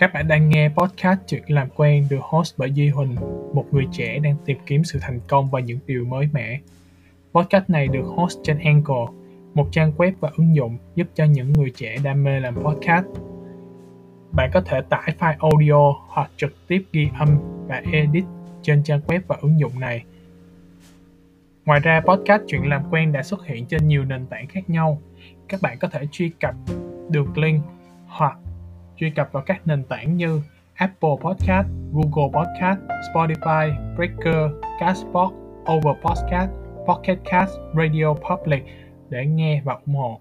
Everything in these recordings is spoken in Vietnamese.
Các bạn đang nghe podcast Chuyện làm quen được host bởi Duy Huỳnh, một người trẻ đang tìm kiếm sự thành công và những điều mới mẻ. Podcast này được host trên Anchor, một trang web và ứng dụng giúp cho những người trẻ đam mê làm podcast. Bạn có thể tải file audio hoặc trực tiếp ghi âm và edit trên trang web và ứng dụng này. Ngoài ra, podcast Chuyện làm quen đã xuất hiện trên nhiều nền tảng khác nhau. Các bạn có thể truy cập được link hoặc truy cập vào các nền tảng như Apple Podcast, Google Podcast, Spotify, Breaker, Castbox, Overpodcast, Pocket Cast, Radio Public để nghe và ủng hộ.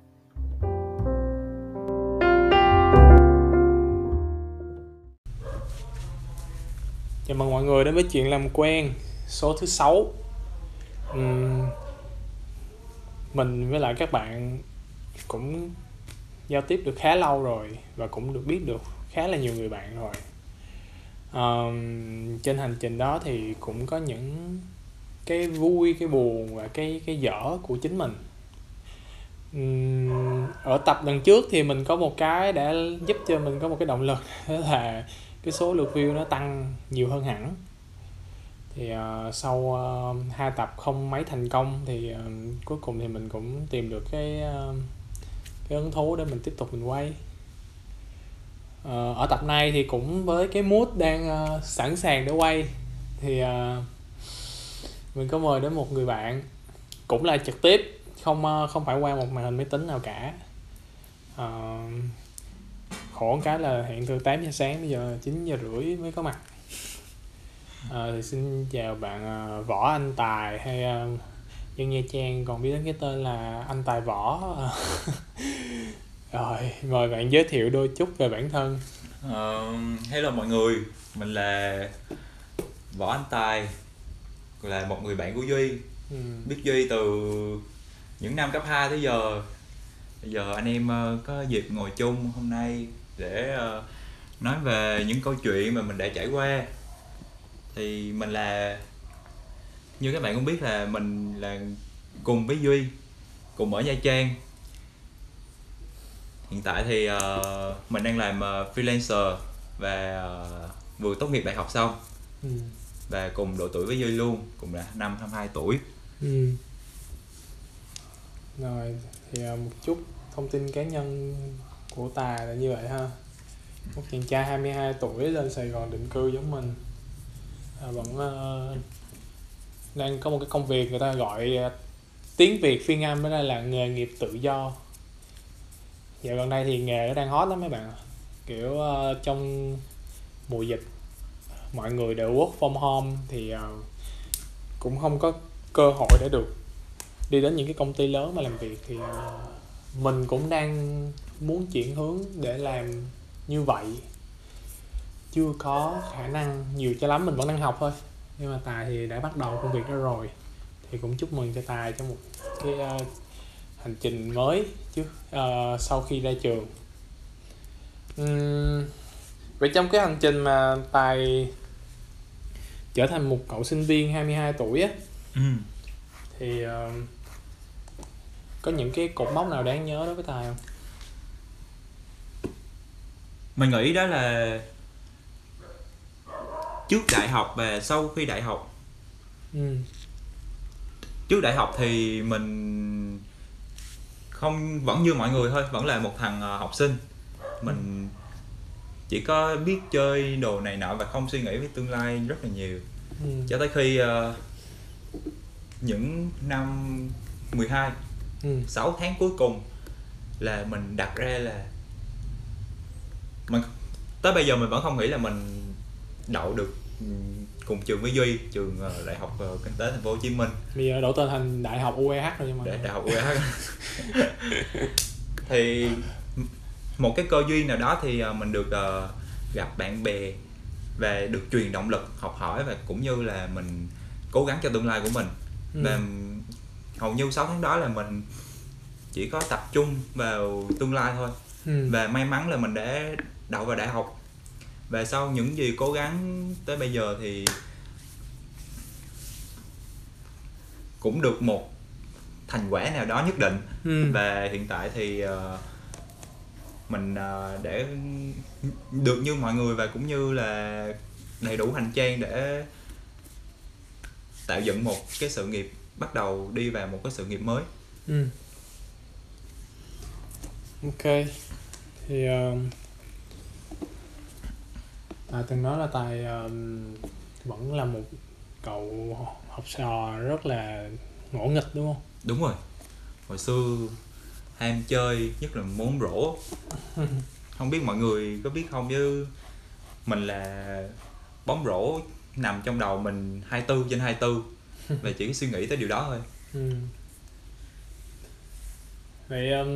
Chào mừng mọi người đến với chuyện làm quen số thứ 6 uhm, Mình với lại các bạn cũng giao tiếp được khá lâu rồi và cũng được biết được khá là nhiều người bạn rồi. Um, trên hành trình đó thì cũng có những cái vui cái buồn và cái cái dở của chính mình. Um, ở tập lần trước thì mình có một cái đã giúp cho mình có một cái động lực đó là cái số lượt view nó tăng nhiều hơn hẳn. Thì uh, sau uh, hai tập không mấy thành công thì uh, cuối cùng thì mình cũng tìm được cái uh, cái hứng thú để mình tiếp tục mình quay. Ờ, ở tập này thì cũng với cái mood đang uh, sẵn sàng để quay thì uh, mình có mời đến một người bạn cũng là trực tiếp không uh, không phải qua một màn hình máy tính nào cả. Uh, khổ cái là hẹn từ 8 giờ sáng bây giờ 9 giờ rưỡi mới có mặt. À, thì xin chào bạn uh, võ anh tài hay uh, dân nha trang còn biết đến cái tên là anh tài võ. Rồi mời bạn giới thiệu đôi chút về bản thân. Uh, hello mọi người mình là võ anh tài là một người bạn của duy. Ừ. biết duy từ những năm cấp 2 tới giờ. Bây giờ anh em uh, có dịp ngồi chung hôm nay để uh, nói về những câu chuyện mà mình đã trải qua. Thì mình là như các bạn cũng biết là mình là cùng với duy cùng ở nha trang. Hiện tại thì uh, mình đang làm uh, freelancer và uh, vừa tốt nghiệp đại học xong. Ừ. và cùng độ tuổi với duy luôn cùng là năm 22 tuổi. Ừ. rồi thì uh, một chút thông tin cá nhân của tài là như vậy ha. Một chàng trai 22 tuổi lên Sài Gòn định cư giống mình. À, vẫn uh, đang có một cái công việc người ta gọi à, tiếng việt phiên âm đó là nghề nghiệp tự do. Dạo gần đây thì nghề nó đang hot lắm mấy bạn kiểu uh, trong mùa dịch mọi người đều work from home thì uh, cũng không có cơ hội để được đi đến những cái công ty lớn mà làm việc thì uh, mình cũng đang muốn chuyển hướng để làm như vậy. Chưa có khả năng nhiều cho lắm mình vẫn đang học thôi nhưng mà tài thì đã bắt đầu công việc đó rồi. Thì cũng chúc mừng cho tài trong một cái uh, hành trình mới chứ uh, sau khi ra trường. Uhm, vậy trong cái hành trình mà tài trở thành một cậu sinh viên 22 tuổi á ừ. thì uh, có những cái cột mốc nào đáng nhớ đối với tài không? Mình nghĩ đó là trước đại học và sau khi đại học ừ trước đại học thì mình không vẫn như mọi người thôi vẫn là một thằng ờ, học sinh mình chỉ có biết chơi đồ này nọ và không suy nghĩ với tương lai rất là nhiều ừ. cho tới khi uh, những năm 12 ừ. 6 tháng cuối cùng là mình đặt ra là mình tới bây giờ mình vẫn không nghĩ là mình đậu được cùng trường với duy trường ờ, đại học ờ, kinh tế thành phố hồ chí minh bây giờ đổi tên thành đại học UEH rồi nhưng mà đại, đại học UEH thì một cái cơ duyên nào đó thì ờ, mình được gặp bạn bè và được truyền động lực học hỏi và cũng như là mình cố gắng cho tương lai của mình ừ. và hầu như 6 tháng đó là mình chỉ có tập trung vào tương lai thôi ừ. và may mắn là mình đã đậu vào đại học và sau những gì cố gắng tới bây giờ thì cũng được một thành quả nào đó nhất định ừ. và hiện tại thì uh, mình à, để được như mọi người và cũng như là đầy đủ hành trang để tạo dựng một cái sự nghiệp bắt đầu đi vào một cái sự nghiệp mới ừ. ok thì uh, tài từng nói là tài uh, vẫn là một cậu học trò rất là ngỗ nghịch đúng không? Đúng rồi. Hồi xưa ham chơi nhất là môn rổ. Không biết mọi người có biết không chứ mình là bóng rổ nằm trong đầu mình 24 trên 24 và chỉ suy nghĩ tới điều đó thôi. Ừ. vậy um,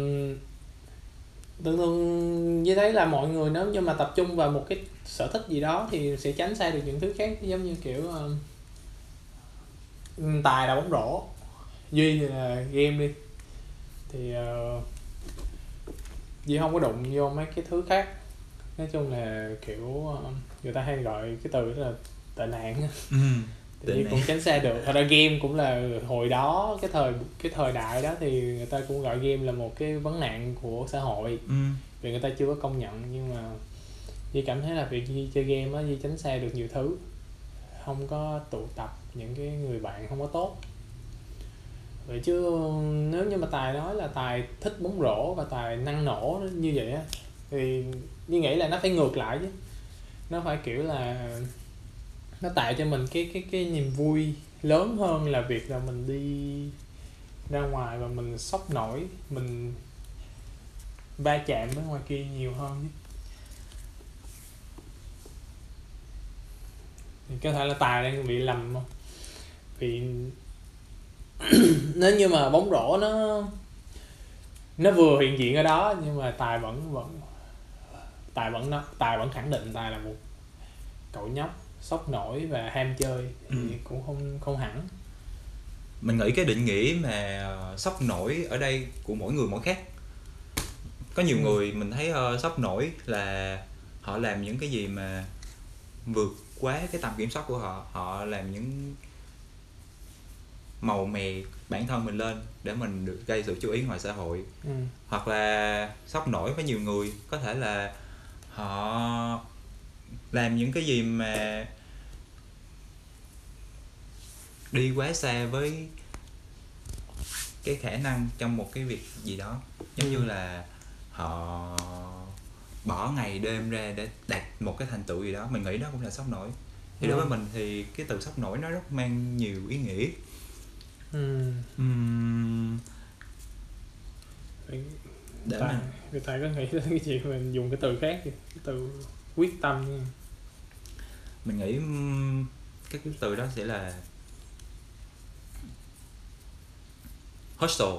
thường thường như thấy là mọi người nếu như mà tập trung vào một cái sở thích gì đó thì sẽ tránh xa được những thứ khác giống như kiểu um, tài là bóng rổ duy là game đi. Thì uh, duy không có đụng vô mấy cái thứ khác. Nói chung là kiểu uh, người ta hay gọi cái từ đó là tệ nạn. Ừ, thì cũng tránh xa được. Thật ra game cũng là hồi đó cái thời cái thời đại đó thì người ta cũng gọi game là một cái vấn nạn của xã hội. Ừ. vì người ta chưa có công nhận nhưng mà Di cảm thấy là việc Di chơi game á Di tránh xa được nhiều thứ. Không có tụ tập những cái người bạn không có tốt. Vậy chứ, nếu như mà tài nói là tài thích bóng rổ và tài năng nổ như vậy á, thì Di nghĩ là nó phải ngược lại chứ. Nó phải kiểu là nó tạo cho mình cái cái cái niềm vui lớn hơn là việc là mình đi ra ngoài và mình sốc nổi, mình va chạm với ngoài kia nhiều hơn chứ. Thì có thể là tài đang bị lầm không vì nếu như mà bóng rổ nó nó vừa hiện diện ở đó nhưng mà tài vẫn vẫn tài vẫn nó tài vẫn khẳng định tài là một cậu nhóc sốc nổi và ham chơi thì ừ. cũng không không hẳn mình nghĩ cái định nghĩa mà ờ, sốc nổi ở đây của mỗi người mỗi khác có nhiều ừ. người mình thấy uh, sốc nổi là họ làm những cái gì mà vượt quá cái tầm kiểm soát của họ họ làm những màu mè bản thân mình lên để mình được gây sự chú ý ngoài xã hội ừ. hoặc là sốc nổi với nhiều người có thể là họ làm những cái gì mà đi quá xa với cái khả năng trong một cái việc gì đó giống ừ. như là họ bỏ ngày đêm ra để đạt một cái thành tựu gì đó mình nghĩ đó cũng là sốc nổi thì ừ. đối với mình thì cái từ sốc nổi nó rất mang nhiều ý nghĩa ừ. uhm. để ta, mình người ta có nghĩ đến cái chuyện mình dùng cái từ khác cái từ quyết tâm mình nghĩ cái, cái từ đó sẽ là hostel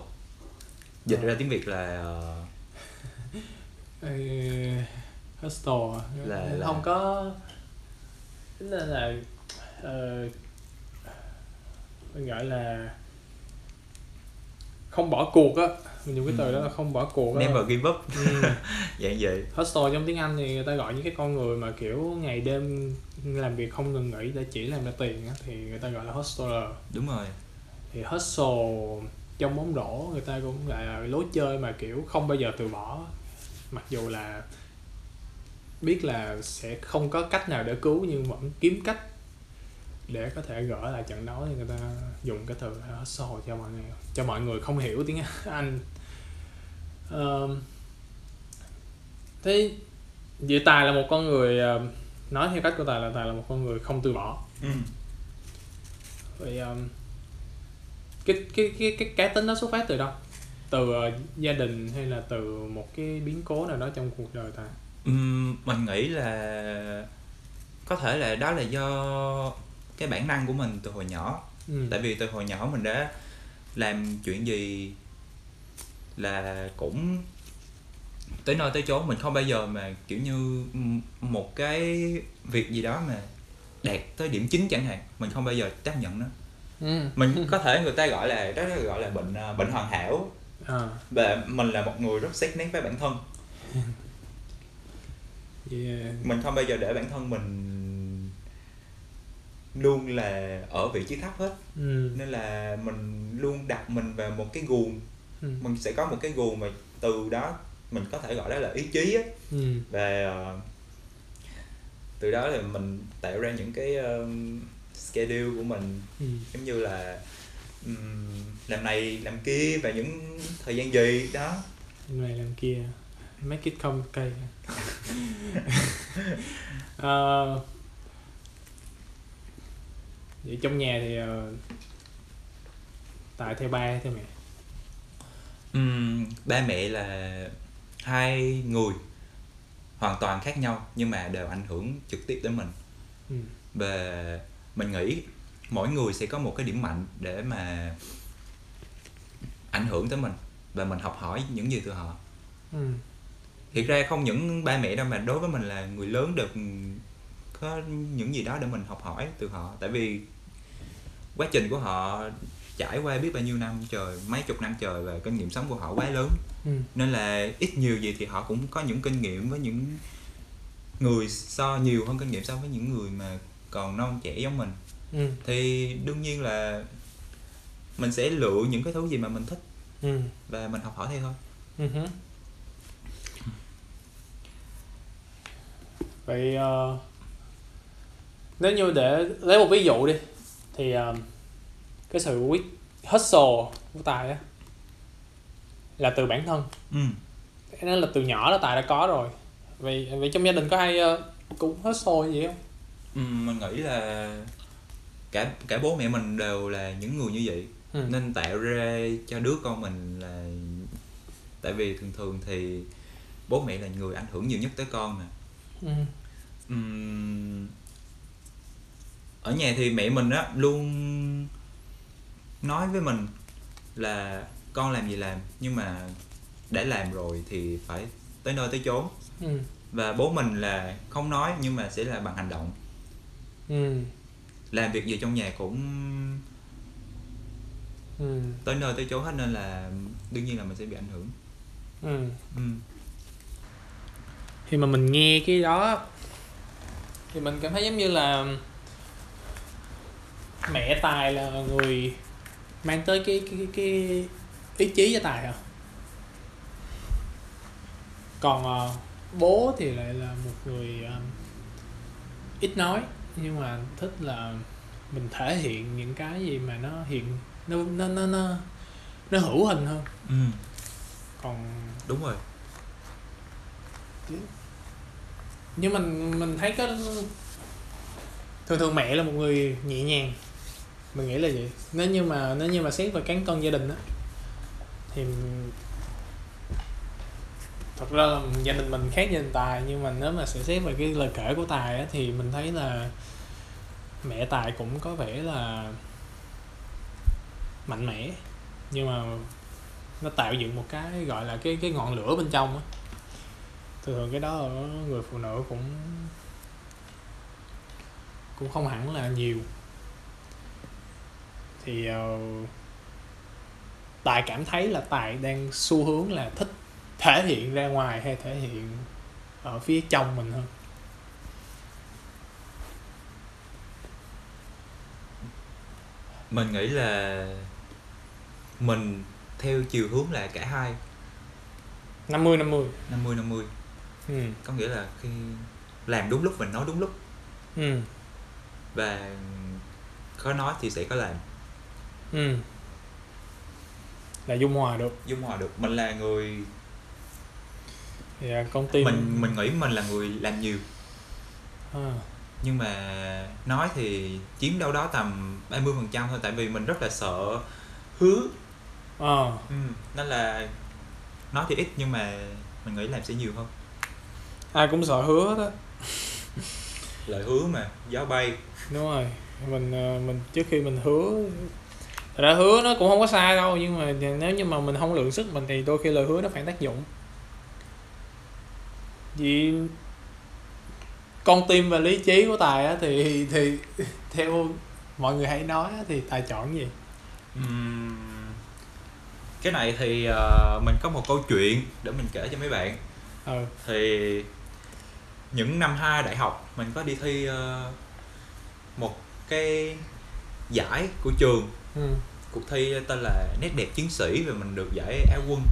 dịch ra tiếng việt là uh... hostel là, là. không có tính là là uh, mình gọi là không bỏ cuộc á. Mình dùng cái từ đó là không bỏ cuộc á. Never give up. Ừ. dạng vậy. Hustle trong tiếng anh thì người ta gọi những cái con người mà kiểu ngày đêm làm việc không ngừng nghỉ để chỉ làm ra tiền á thì người ta gọi là hustler đúng rồi. Thì hustle trong bóng rổ người ta cũng là lối chơi mà kiểu không bao giờ từ bỏ mặc dù là biết là sẽ không có cách nào để cứu nhưng vẫn kiếm cách để có thể gỡ lại trận đấu thì người ta dùng cái từ hustle cho mọi người cho mọi người không hiểu tiếng Anh. Uh, thế vậy tài là một con người uh, nói theo cách của tài là tài là một con người không từ bỏ. Ừ. vậy um, cái cái cái cái cá tính đó xuất phát từ đâu từ uh, gia đình hay là từ một cái biến cố nào đó trong cuộc đời tài uhm, mình nghĩ là có thể là đó là do cái bản năng của mình từ hồi nhỏ. Ừ. tại vì từ hồi nhỏ mình đã làm chuyện gì là cũng tới nơi tới chốn. Mình không bao giờ mà kiểu như một cái việc gì đó mà đạt tới điểm chính chẳng hạn mình không bao giờ chấp nhận nó. Ừ. mình có thể người ta gọi là đó gọi là bệnh à, bệnh hoàn hảo à. và mình là một người rất xét nét với bản thân yeah. mình không bao giờ để bản thân mình luôn là ở vị trí thấp hết ừ. nên là mình luôn đặt mình vào một cái guồng ừ. mình sẽ có một cái guồng mà từ đó mình có thể gọi đó là ý chí á ừ. và uh, từ đó thì mình tạo ra những cái uh, schedule của mình Ừ. giống như là um, làm này làm kia và những thời gian gì đó. Làm này làm kia. Make it complicated. Ờ, vậy trong nhà thì ờ, tại theo ba theo mẹ? Ừm, ba mẹ là hai người hoàn toàn khác nhau nhưng mà đều ảnh hưởng trực tiếp đến mình. Ừ. và mình nghĩ mỗi người sẽ có một cái điểm mạnh để mà ảnh hưởng tới mình và mình học hỏi những gì từ họ Ừ. thiệt ra không những ba mẹ đâu mà đối với mình là người lớn được có những gì đó để mình học hỏi từ họ tại vì quá trình của họ trải qua biết bao nhiêu năm trời mấy chục năm trời và kinh nghiệm sống của họ quá lớn Ừ. nên là ít nhiều gì thì họ cũng có những kinh nghiệm với những người so nhiều hơn kinh nghiệm so với những người mà còn non trẻ giống mình Ừ. thì đương nhiên là mình sẽ lựa những cái thứ gì mà mình thích Ừ. và mình học hỏi theo thôi Ừ hứ. vậy ờ, nếu như để lấy một ví dụ đi thì ờ, cái sự quyết hustle của tài á là từ bản thân ừ. cái đó là từ nhỏ là tài đã có rồi vậy vậy trong gia đình có ai ờ, cũng hustle gì không Ừ, mình nghĩ là cả cả bố mẹ mình đều là những người như vậy Ừ. nên tạo ra cho đứa con mình là tại vì thường thường thì bố mẹ là người ảnh hưởng nhiều nhất tới con nè ừ. Ừm, ở nhà thì mẹ mình á luôn nói với mình là con làm gì làm nhưng mà đã làm rồi thì phải tới nơi tới chốn Ừ. và bố mình là không nói nhưng mà sẽ là bằng hành động Ừ. làm việc gì trong nhà cũng Ừ. tới nơi tới chốn hết nên là đương nhiên là mình sẽ bị ảnh hưởng Ừ. ừ. khi mà mình nghe cái đó thì mình cảm thấy giống như là mẹ tài là người mang tới cái cái cái ý chí cho tài à còn ờ, bố thì lại là một người ờ, ít nói nhưng mà thích là mình thể hiện những cái gì mà nó hiện nó nó nó nó, nó hữu hình hơn. Ừ. Còn đúng rồi. Nhưng mình mình thấy có thường thường mẹ là một người nhẹ nhàng. Mình nghĩ là vậy. Nếu như mà nếu như mà xét về cán cân gia đình á thì thật ra là gia đình mình khác gia đình tài nhưng mà nếu mà sẽ xét về cái lời kể của tài á thì mình thấy là mẹ tài cũng có vẻ là mạnh mẽ nhưng mà nó tạo dựng một cái gọi là cái cái ngọn lửa bên trong á. Thường thường cái đó ở người phụ nữ cũng cũng không hẳn là nhiều. Thì uh, tài cảm thấy là tài đang xu hướng là thích thể hiện ra ngoài hay thể hiện ở phía trong mình hơn? Mình nghĩ là mình theo chiều hướng là cả hai. 50 50 50 50 ừ. Có nghĩa là khi làm đúng lúc mình nói đúng lúc. Ừ. Và có nói thì sẽ có làm. Ừ. Là dung hòa được. Dung hòa được. Mình là người à, con tim mình mình nghĩ mình là người làm nhiều. À, nhưng mà nói thì chiếm đâu đó tầm 30 phần trăm thôi tại vì mình rất là sợ hứa. À, ừ. nên là nói thì ít nhưng mà mình nghĩ làm sẽ nhiều hơn. Ai cũng sợ hứa á. Lời hứa mà gió bay. Đúng rồi mình ờ, mình trước khi mình hứa thật ra hứa nó cũng không có sai đâu nhưng mà nếu như mà mình không lượng sức mình thì đôi khi lời hứa nó phản tác dụng vì con tim và lý trí của tài á thì thì theo mọi người hay nói á, thì tài chọn gì? Ừm, cái này thì ờ, mình có một câu chuyện để mình kể cho mấy bạn. Ừ. Thì những năm 2 đại học mình có đi thi ờ, một cái giải của trường. Ừ. Cuộc thi tên là nét đẹp chiến sĩ và mình được giải á quân.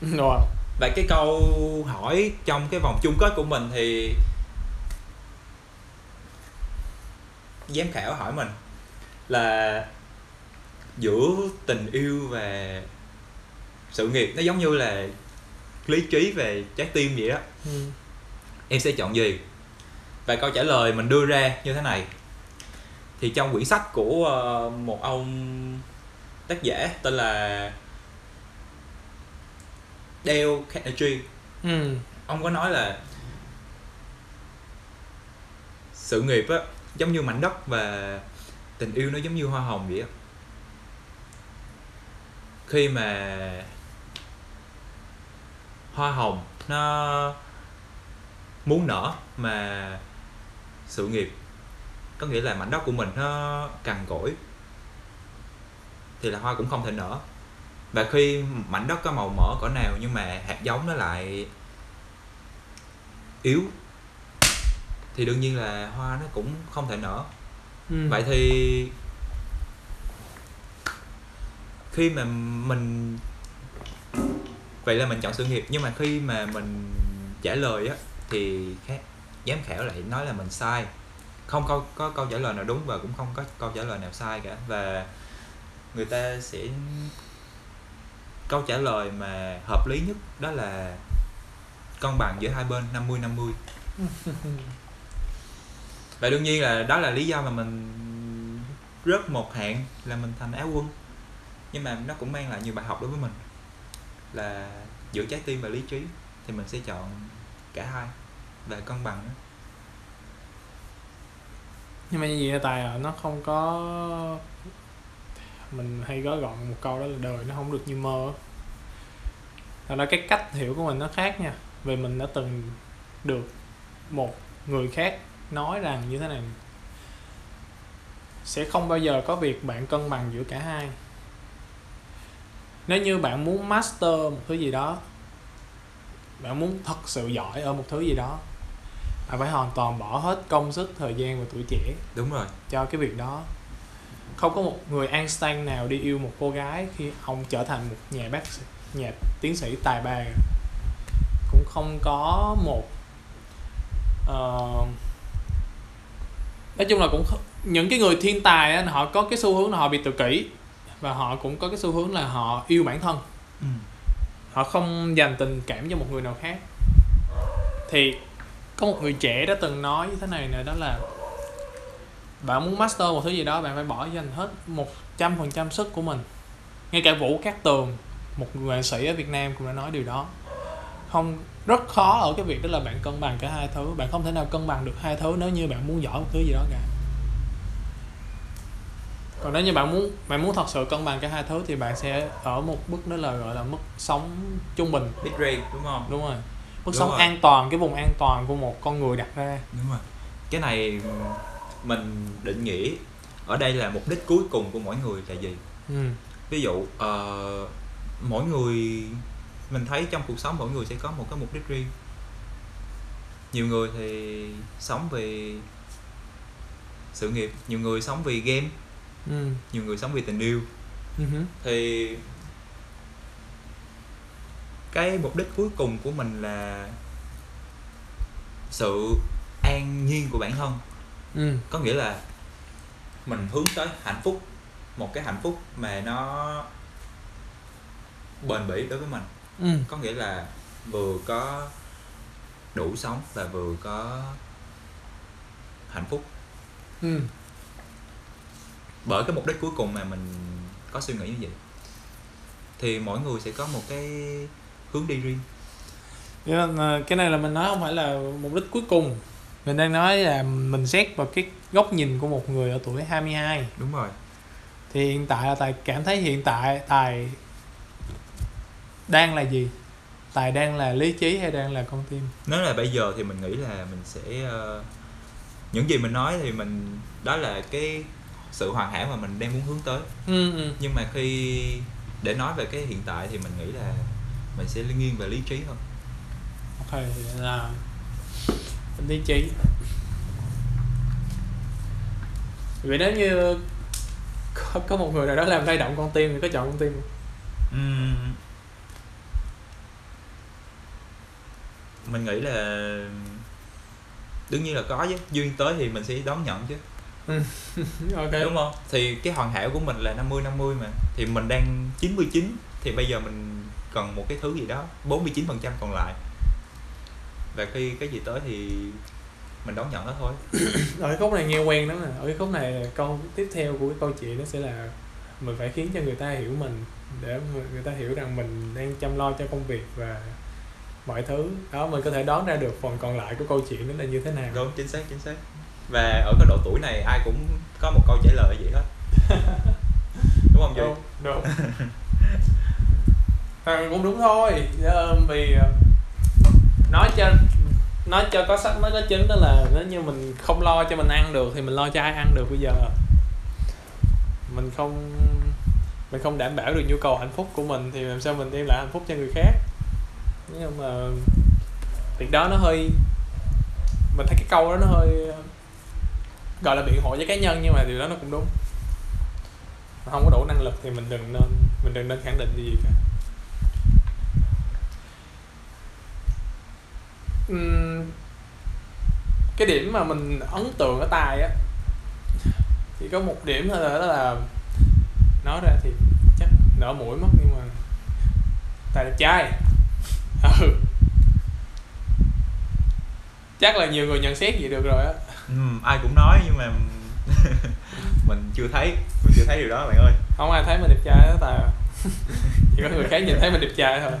Rồi và cái câu hỏi trong cái vòng chung kết của mình thì giám khảo hỏi mình là giữa tình yêu và sự nghiệp nó giống như là lý trí về trái tim vậy đó. Ừ. em sẽ chọn gì? Và câu trả lời mình đưa ra như thế này. Thì trong quyển sách của uh, một ông tác giả tên là Dale Carnegie ừ. ông có nói là sự nghiệp á giống như mảnh đất và tình yêu nó giống như hoa hồng vậy á. Khi mà hoa hồng nó muốn nở mà sự nghiệp có nghĩa là mảnh đất của mình nó cằn cỗi thì là hoa cũng không thể nở và khi mảnh đất có màu mỡ cỡ nào nhưng mà hạt giống nó lại yếu thì đương nhiên là hoa nó cũng không thể nở. Ừ. vậy thì khi mà mình vậy là mình chọn sự nghiệp nhưng mà khi mà mình trả lời á thì khác giám khảo lại nói là mình sai. Không có có câu trả lời nào đúng và cũng không có câu trả lời nào sai cả. Và người ta sẽ câu trả lời mà hợp lý nhất đó là cân bằng giữa hai bên 50 50 và đương nhiên là đó là lý do mà mình rớt một hạng là mình thành áo quân. Nhưng mà nó cũng mang lại nhiều bài học đối với mình. Là giữa trái tim và lý trí thì mình sẽ chọn cả hai và cân bằng đó. nhưng mà như vậy tài à, nó không có mình hay gói gọn một câu đó là đời nó không được như mơ thật ra cái cách hiểu của mình nó khác nha. Vì mình đã từng được một người khác nói rằng như thế này. Sẽ không bao giờ có việc bạn cân bằng giữa cả hai. Nếu như bạn muốn master một thứ gì đó bạn muốn thật sự giỏi ở một thứ gì đó bạn phải hoàn toàn bỏ hết công sức thời gian và tuổi trẻ đúng rồi. cho cái việc đó không có một người Einstein nào đi yêu một cô gái khi ông trở thành một nhà bác sĩ, nhà tiến sĩ tài ba. Cũng không có một uh, nói chung là cũng những cái người thiên tài á, họ có cái xu hướng là họ bị tự kỷ và họ cũng có cái xu hướng là họ yêu bản thân. Ừ. họ không dành tình cảm cho một người nào khác. Thì có một người trẻ đã từng nói như thế này nè đó là bạn muốn master một thứ gì đó bạn phải bỏ dành hết một trăm phần trăm sức của mình. Ngay cả vũ cát tường một nghệ sĩ ở việt nam cũng đã nói điều đó. Không rất khó ở cái việc đó là bạn cân bằng cả hai thứ. Bạn không thể nào cân bằng được hai thứ nếu như bạn muốn giỏi một thứ gì đó cả. Còn nếu như bạn muốn bạn muốn thật sự cân bằng cả hai thứ thì bạn sẽ ở một mức đó là gọi là mức sống trung bình. Mid range đúng không? Đúng rồi. Mức đúng sống rồi. an toàn cái vùng an toàn của một con người đặt ra. Đúng rồi. Cái này mình định nghĩa ở đây là mục đích cuối cùng của mỗi người là gì ừ. ví dụ uh, mỗi người mình thấy trong cuộc sống mỗi người sẽ có một cái mục đích riêng nhiều người thì sống vì sự nghiệp nhiều người sống vì game ừ. nhiều người sống vì tình yêu uh-huh. thì cái mục đích cuối cùng của mình là sự an nhiên của bản thân ừ. có nghĩa là mình hướng tới hạnh phúc một cái hạnh phúc mà nó bền bỉ đối với mình. Ừ. có nghĩa là vừa có đủ sống và vừa có hạnh phúc. Ừ. Bởi cái mục đích cuối cùng mà mình có suy nghĩ như vậy thì mỗi người sẽ có một cái hướng đi riêng. Nhưng mà cái này là mình nói không phải là mục đích cuối cùng mình đang nói là mình xét vào cái góc nhìn của một người ở tuổi 22 đúng rồi. Thì hiện tại là tài cảm thấy hiện tại tài đang là gì? Tài đang là lý trí hay đang là con tim? Nếu là bây giờ thì mình nghĩ là mình sẽ uh, những gì mình nói thì mình đó là cái sự hoàn hảo mà mình đang muốn hướng tới. Ừ, ừ. nhưng mà khi để nói về cái hiện tại thì mình nghĩ là mình sẽ nghiêng về lý trí hơn. Ok là lý trí vậy nếu như có, có một người nào đó làm lay động con tim thì có chọn con tim. Không? Uhm. mình nghĩ là đương nhiên là có chứ. Duyên tới thì mình sẽ đón nhận chứ. Ok. Đúng không? Thì cái hoàn hảo của mình là 50 50 mà. Thì mình đang 99 thì bây giờ mình cần một cái thứ gì đó 49 phần trăm còn lại và khi cái gì tới thì mình đón nhận nó thôi. Ở cái khúc này nghe quen lắm nè. Ở cái khúc này câu tiếp theo của cái câu chuyện nó sẽ là mình phải khiến cho người ta hiểu mình để người ta hiểu rằng mình đang chăm lo cho công việc và mọi thứ. Đó mình có thể đoán ra được phần còn lại của câu chuyện đó là như thế nào. Đúng chính xác chính xác. Và ở cái độ tuổi này ai cũng có một câu trả lời vậy hết. Đúng không Duy? đúng, đúng. à, cũng đúng thôi. Ờ, vì ờ, nói cho nói cho có sách mới có chứng đó là nếu như mình không lo cho mình ăn được thì mình lo cho ai ăn được bây giờ. Mình không mình không đảm bảo được nhu cầu hạnh phúc của mình thì làm sao mình đem lại hạnh phúc cho người khác? Nhưng mà việc đó nó hơi, mình thấy cái câu đó nó hơi, gọi là biện hộ với cá nhân nhưng mà điều đó nó cũng đúng. Không có đủ năng lực thì mình đừng nên, mình đừng nên khẳng định gì cả. Cái điểm mà mình ấn tượng ở tài á thì có một điểm thôi là đó là nói ra thì chắc nở mũi mất nhưng mà tài đẹp trai. Ừ. Chắc là nhiều người nhận xét vậy được rồi á. Ừ, ai cũng nói nhưng mà mình chưa thấy mình chưa thấy điều đó bạn ơi. Không ai thấy mình đẹp trai đó tài chỉ có người khác nhìn thấy mình đẹp trai thôi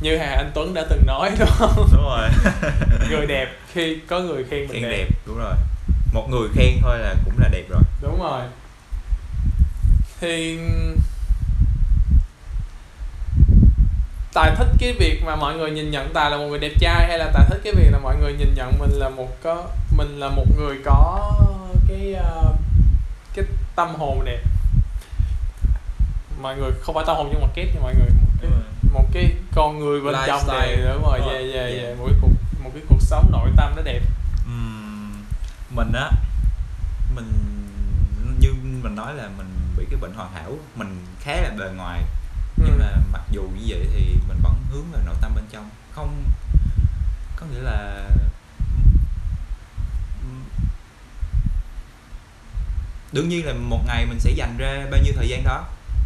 như hà anh tuấn đã từng nói đúng không? Đúng rồi. Người đẹp khi có người khen mình khen đẹp. đẹp đúng rồi. Một người khen thôi là cũng là đẹp rồi. Đúng rồi. Thì tài thích cái việc mà mọi người nhìn nhận tài là một người đẹp trai hay là tài thích cái việc là mọi người nhìn nhận mình là một có mình là một người có cái uh, cái tâm hồn đẹp? Mọi người không phải tâm hồn nhưng mà kết cho mọi người. Một cái một cái con người bên trong này đúng rồi yeah, yeah, yeah. một cái cuộc một cái cuộc sống nội tâm nó đẹp. Uhm, mình á mình như mình nói là mình bị cái bệnh hoàn hảo mình khá là bề ngoài. Nhưng ừ. mà mặc dù như vậy thì mình vẫn hướng về nội tâm bên trong. Không có nghĩa là đương nhiên là một ngày mình sẽ dành ra bao nhiêu thời gian đó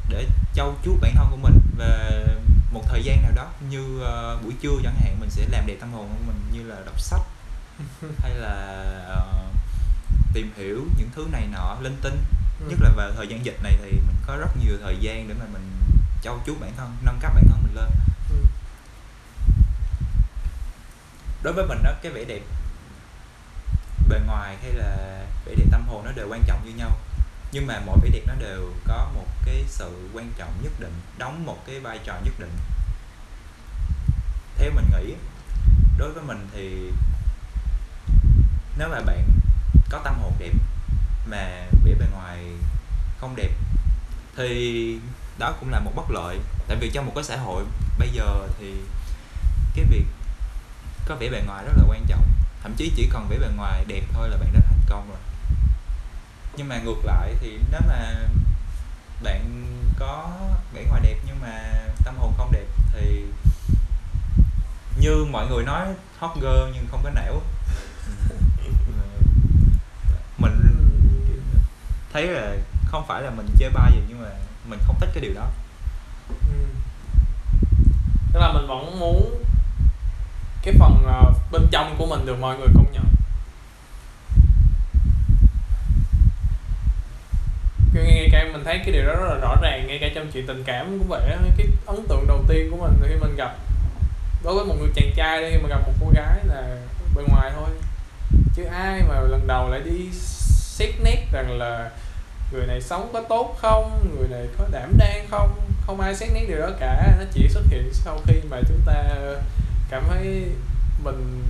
để trau chuốt bản thân của mình và một thời gian nào đó như uh, buổi trưa chẳng hạn mình sẽ làm đẹp tâm hồn của mình như là đọc sách hay là uh, tìm hiểu những thứ này nọ linh tinh ừ. nhất là vào thời gian dịch này thì mình có rất nhiều thời gian để mà mình trau chuốt bản thân nâng cấp bản thân mình lên ừ. đối với mình đó cái vẻ đẹp bề ngoài hay là vẻ đẹp tâm hồn nó đều quan trọng như nhau nhưng mà mỗi vẻ đẹp nó đều có một cái sự quan trọng nhất định, đóng một cái vai trò nhất định. Theo mình nghĩ, đối với mình thì nếu mà bạn có tâm hồn đẹp mà vẻ bề ngoài không đẹp, thì đó cũng là một bất lợi. Tại vì trong một cái xã hội bây giờ thì cái việc có vẻ bề ngoài rất là quan trọng. Thậm chí chỉ cần vẻ bề ngoài đẹp thôi là bạn đã thành công rồi nhưng mà ngược lại thì nếu mà bạn có vẻ ngoài đẹp nhưng mà tâm hồn không đẹp thì như mọi người nói hot girl nhưng không có não. Mình thấy là không phải là mình chơi bai gì nhưng mà mình không thích cái điều đó. Ừ. tức là mình vẫn muốn cái phần uh, bên trong của mình được mọi người công nhận ngay cả mình thấy cái điều đó rất là rõ ràng, ngay cả trong chuyện tình cảm cũng vậy cái ấn tượng đầu tiên của mình khi mình gặp, đối với một người chàng trai đi khi mà gặp một cô gái là bên ngoài thôi. Chứ ai mà lần đầu lại đi xét nét rằng là người này sống có tốt không, người này có đảm đang không không ai xét nét điều đó cả. Nó chỉ xuất hiện sau khi mà chúng ta cảm thấy mình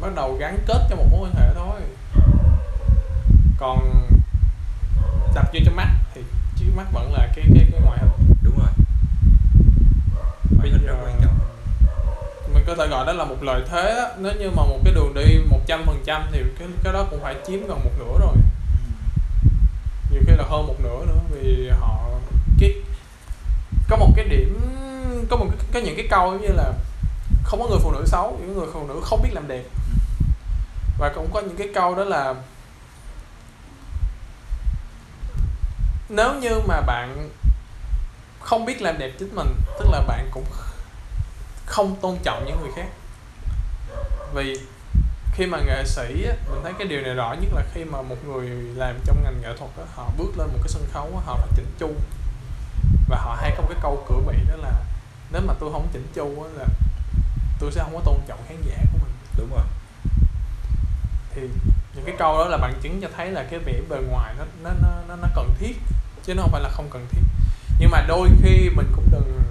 bắt đầu gắn kết cho một mối quan hệ thôi. Còn đập vô trong mắt thì trước mắt vẫn là cái cái cái ngoại hình đúng rồi. Ngoại hình rất quan trọng. Mình có thể gọi đó là một lợi thế á. nếu như mà một cái đường đi một trăm phần trăm thì cái cái đó cũng phải chiếm gần một nửa rồi. Nhiều khi là hơn một nửa nữa vì họ cái có một cái điểm có một có những cái câu như là không có người phụ nữ xấu những người phụ nữ không biết làm đẹp. Và cũng có những cái câu đó là nếu như mà bạn không biết làm đẹp chính mình tức là bạn cũng không tôn trọng những người khác. Vì khi mà nghệ sĩ á, mình thấy cái điều này rõ nhất là khi mà một người làm trong ngành nghệ thuật á, họ bước lên một cái sân khấu á, họ phải chỉnh chu. Và họ hay có một cái câu cửa bị đó là nếu mà tôi không chỉnh chu á, là tôi sẽ không có tôn trọng khán giả của mình. Đúng rồi. Thì những cái câu đó là bằng chứng cho thấy là cái vẻ bề ngoài nó nó nó nó, nó cần thiết chứ nó không phải là không cần thiết. Nhưng mà đôi khi mình cũng đừng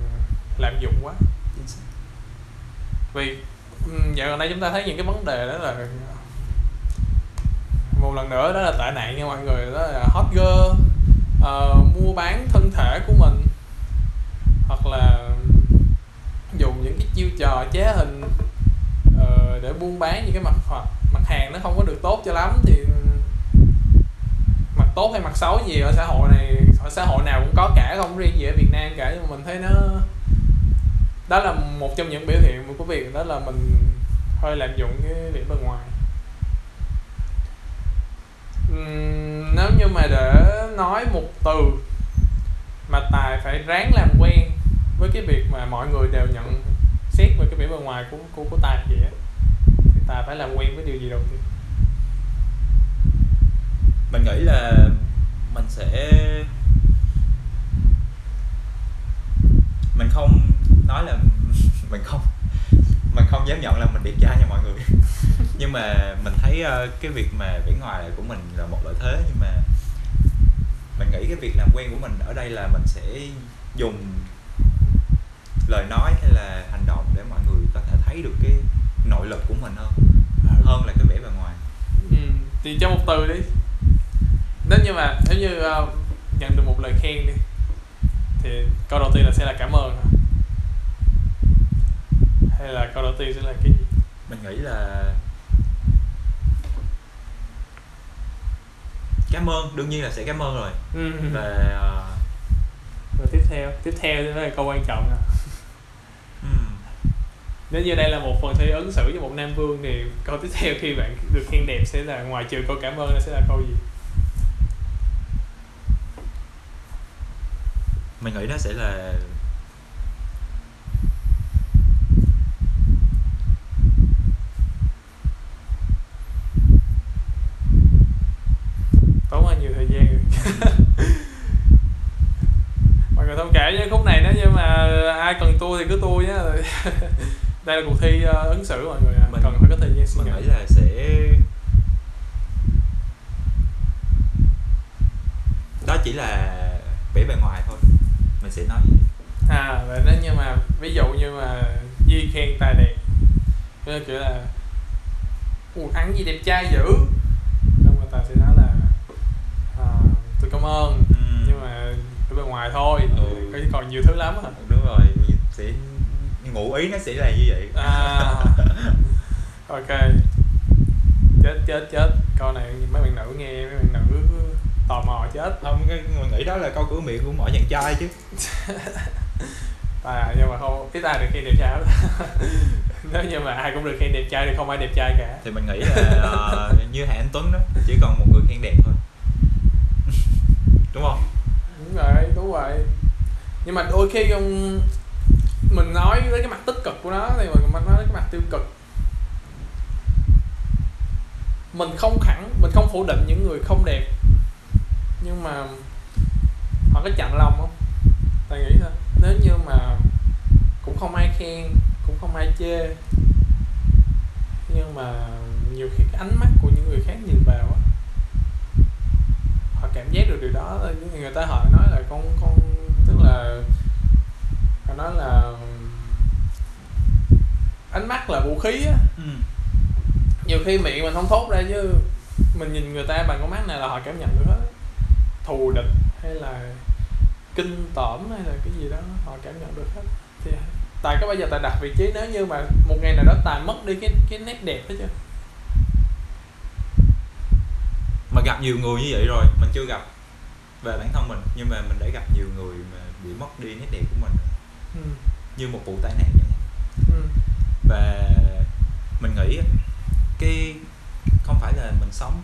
lạm dụng quá. Vì dạo gần đây chúng ta thấy những cái vấn đề đó là một lần nữa đó là tệ nạn nha mọi người đó là hot girl ờ, mua bán thân thể của mình hoặc là dùng những cái chiêu trò chế hình ờ, để buôn bán những cái mặt hoặc mặt hàng nó không có được tốt cho lắm thì mặt tốt hay mặt xấu gì ở xã hội này, ở xã hội nào cũng có cả, không riêng gì ở Việt Nam cả. Nhưng mà mình thấy nó, đó là một trong những biểu hiện của việc đó là mình hơi lạm dụng cái vẻ bề ngoài. Nếu như mà để nói một từ mà tài phải ráng làm quen với cái việc mà mọi người đều nhận xét về cái vẻ bề ngoài của của của tài vậy á ta phải làm quen với điều gì đầu tiên? Mình nghĩ là mình sẽ mình không nói là mình không mình không dám nhận là mình đẹp trai nha mọi người. Nhưng mà mình thấy ờ, cái việc mà vẻ ngoài của mình là một lợi thế, nhưng mà mình nghĩ cái việc làm quen của mình ở đây là mình sẽ dùng lời nói hay là hành động để mọi người có thể thấy được cái nội lực của mình hơn hơn là cái vẻ bề ngoài. Ừ, thì cho một từ đi. Nếu như mà nếu như ờ, nhận được một lời khen đi thì câu đầu tiên là sẽ là cảm ơn hay là câu đầu tiên sẽ là cái gì? Mình nghĩ là cảm ơn đương nhiên là sẽ cảm ơn rồi. Ừ. và ờ, và tiếp theo tiếp theo đó là câu quan trọng nè nếu như đây là một phần thi ứng xử với một nam vương thì câu tiếp theo khi bạn được khen đẹp sẽ là ngoài trừ câu cảm ơn sẽ là câu gì? Mình nghĩ nó sẽ là tốn hơi nhiều thời gian rồi. Mọi người thông cảm với khúc này nếu như mà ai cần tua thì cứ tua nhé đây là cuộc thi ờ, ứng xử mọi người ạ. Mình- cần phải có thời gian suy mình nghĩ. nghĩ là sẽ đó chỉ là vẻ bề ngoài thôi. Mình sẽ nói à vậy nếu như mà ví dụ như mà Di khen tài đẹp Cái kiểu là Ủa, ăn gì đẹp trai dữ? Xong rồi tài sẽ nói là à, tôi cảm ơn. Ừm, nhưng mà ở bên ngoài thôi Ừ. còn nhiều thứ lắm à. Đúng rồi mình sẽ ngụ ý nó sẽ là như vậy. À. Ok. Chết chết chết. Câu này mấy bạn nữ nghe mấy bạn nữ tò mò chết. Không cái- mình nghĩ đó là câu cửa miệng của mọi chàng trai chứ. À nhưng mà không cái ta được khen đẹp trai nếu như mà ai cũng được khen đẹp trai thì không ai đẹp trai cả. Thì mình nghĩ là ờ, như Hà Anh Tuấn đó chỉ còn một người khen đẹp thôi. Đúng không? Đúng rồi đúng rồi. Nhưng mà đôi khi um, mình nói tới cái mặt tích cực của nó thì mình nói tới cái mặt tiêu cực. Mình không khẳng mình không phủ định những người không đẹp nhưng mà họ có chặn lòng không? Tại nghĩ thôi, nếu như mà cũng không ai khen cũng không ai chê nhưng mà nhiều khi cái ánh mắt của những người khác nhìn vào á họ cảm giác được điều đó. Ờ, những người ta họ nói là con con tức là họ nói là ánh mắt là vũ khí á. Ừ. nhiều khi miệng mình không thốt ra chứ mình nhìn người ta bằng con mắt này là họ cảm nhận được hết. Thù địch hay là kinh tởm hay là cái gì đó họ cảm nhận được hết. Thì tài có bao giờ tài đặt vị trí nếu như mà một ngày nào đó tài mất đi cái cái nét đẹp đó chưa mà gặp nhiều người như vậy rồi mình chưa gặp về bản thân mình nhưng mà mình đã gặp nhiều người mà bị mất đi nét đẹp của mình ừ. như một vụ tai nạn Ừ. và mình nghĩ cái không phải là mình sống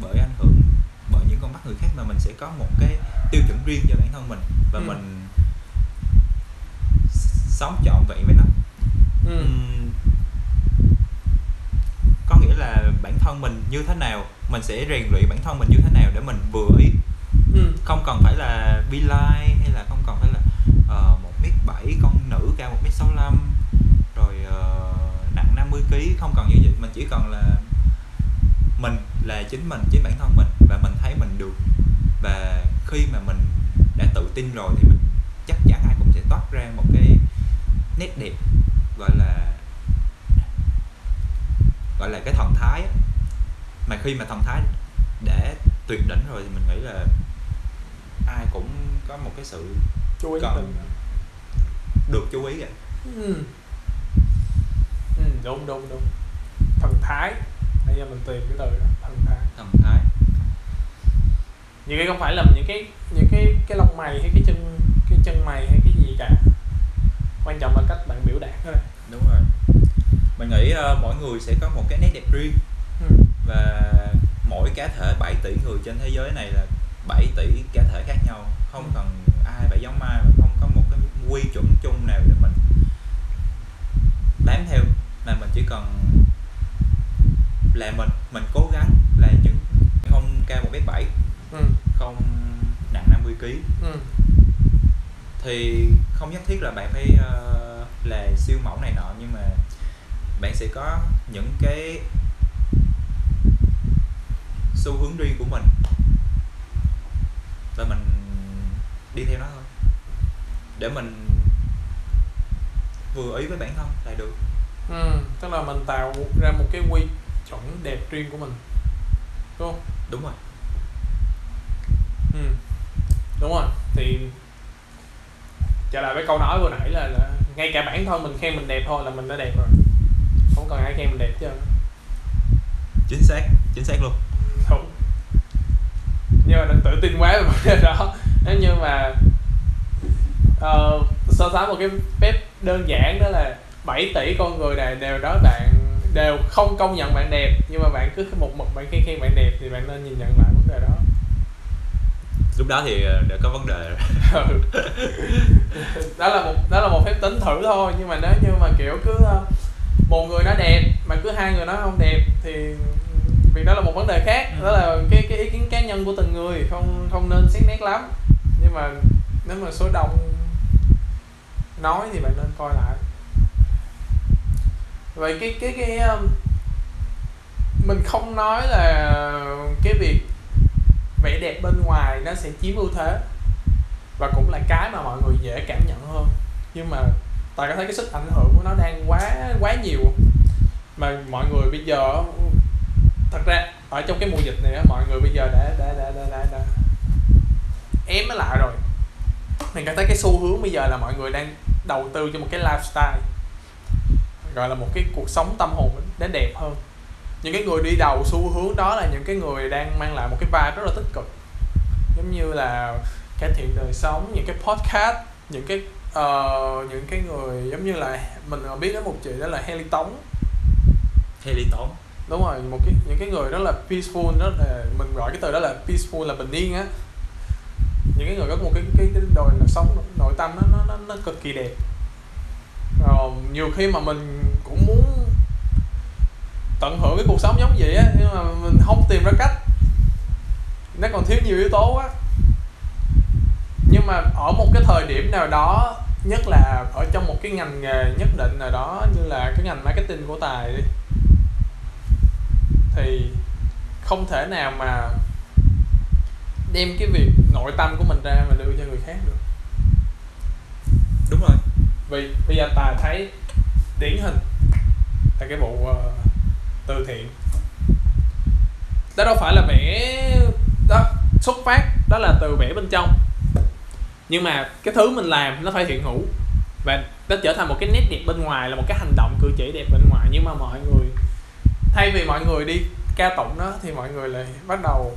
bởi ảnh hưởng bởi những con mắt người khác mà mình sẽ có một cái tiêu chuẩn riêng cho bản thân mình và Ừ. mình sống trọn vẹn với nó ừ. Có nghĩa là bản thân mình như thế nào mình sẽ rèn luyện bản thân mình như thế nào để mình vừa ý ừ. không cần phải là bi lai hay là không cần phải là một mét bảy con nữ cao một mét sáu rồi ờ, nặng 50 kg không cần như vậy. Mình chỉ cần là mình là chính mình chính bản thân mình và mình thấy mình được. Và khi mà mình đã tự tin rồi thì mình chắc chắn ai cũng sẽ toát ra một cái nét đẹp gọi là gọi là cái thần thái á. mà khi mà thần thái đã tuyệt đỉnh rồi thì mình nghĩ là ai cũng có một cái sự chú ý Còn- mình được chú ý kìa ừ. ừ. đúng đúng đúng. Thần thái. Bây giờ mình tìm cái từ đó thần thái. Thần thái. Những cái không phải là những cái những cái cái lông mày hay cái chân cái chân mày hay cái gì cả. Quan trọng là cách bạn biểu đạt thôi. Đúng rồi. Mình nghĩ ờ, mỗi người sẽ có một cái nét đẹp riêng. Ừ. và mỗi cá thể 7 tỷ người trên thế giới này là 7 tỷ cá thể khác nhau. Không cần ai phải giống ai và không có một cái quy chuẩn chung nào để mình bám theo mà mình chỉ cần là mình mình cố gắng là những không cao một mét bảy Ừ. không nặng 50 kg Ừ. thì không nhất thiết là bạn phải ờ, là siêu mẫu này nọ nhưng mà bạn sẽ có những cái xu hướng riêng của mình và mình đi theo nó thôi để mình vừa ý với bản thân là được. Ừ. tức là mình tạo ra một cái quy chuẩn đẹp riêng của mình đúng không? Đúng rồi. Ừ. đúng rồi. Thì trở lại với câu nói vừa nãy là, là ngay cả bản thân mình khen mình đẹp thôi là mình đã đẹp rồi. Không cần ai khen mình đẹp chứ chính xác chính xác luôn. Đúng. Nhưng mà đừng tự tin quá về vấn đề đó. Nếu như mà ờ, so sánh một cái phép đơn giản đó là 7 tỷ con người này đều đó bạn đều không công nhận bạn đẹp nhưng mà bạn cứ một mực bạn khen khen bạn đẹp thì bạn nên nhìn nhận lại vấn đề đó lúc đó thì ờ, đã có vấn đề rồi Ừ. đó là một đó là một phép tính thử thôi nhưng mà nếu như mà kiểu cứ ờ, một người nói đẹp mà cứ hai người nói không đẹp thì việc đó là một vấn đề khác Ừ. đó là cái cái ý kiến cá nhân của từng người không không nên xét nét lắm nhưng mà nếu mà số đông nói thì bạn nên coi lại. Vậy cái cái cái um, mình không nói là cái việc vẻ đẹp bên ngoài nó sẽ chiếm ưu thế và cũng là cái mà mọi người dễ cảm nhận hơn. Nhưng mà tại có thấy cái sức ảnh hưởng của nó đang quá quá nhiều mà mọi người bây giờ thật ra ở trong cái mùa dịch này á, mọi người bây giờ đã đã đã đã, đã, đã ém nó lại rồi. Mình cảm thấy cái xu hướng bây giờ là mọi người đang đầu tư cho một cái lifestyle gọi là một cái cuộc sống tâm hồn đến đẹp hơn. Những cái người đi đầu xu hướng đó là những cái người đang mang lại một cái vibe rất là tích cực. Giống như là cải thiện đời sống những cái podcast những cái ờ, những cái người giống như là mình biết đến một chị đó là Haley Tống. Haley Tốn đúng rồi một cái những cái người rất là peaceful rất là mình gọi cái từ đó là peaceful là bình yên á những cái người có một cái cái, cái đời là sống nội tâm nó nó nó, nó cực kỳ đẹp. Rồi nhiều khi mà mình cũng muốn tận hưởng cái cuộc sống giống vậy á nhưng mà mình không tìm ra cách. Nó còn thiếu nhiều yếu tố quá. Nhưng mà ở một cái thời điểm nào đó nhất là ở trong một cái ngành nghề nhất định nào đó như là cái ngành marketing của tài đi thì không thể nào mà đem cái việc nội tâm của mình ra mà đưa cho người khác được. Đúng rồi. Vì bây giờ tài thấy điển hình là cái vụ ờ, từ thiện. Đó đâu phải là vẽ đó xuất phát đó là từ vẽ bên trong. Nhưng mà cái thứ mình làm nó phải hiện hữu và nó trở thành một cái nét đẹp bên ngoài là một cái hành động cử chỉ đẹp bên ngoài. Nhưng mà mọi người thay vì mọi người đi ca tụng nó thì mọi người lại bắt đầu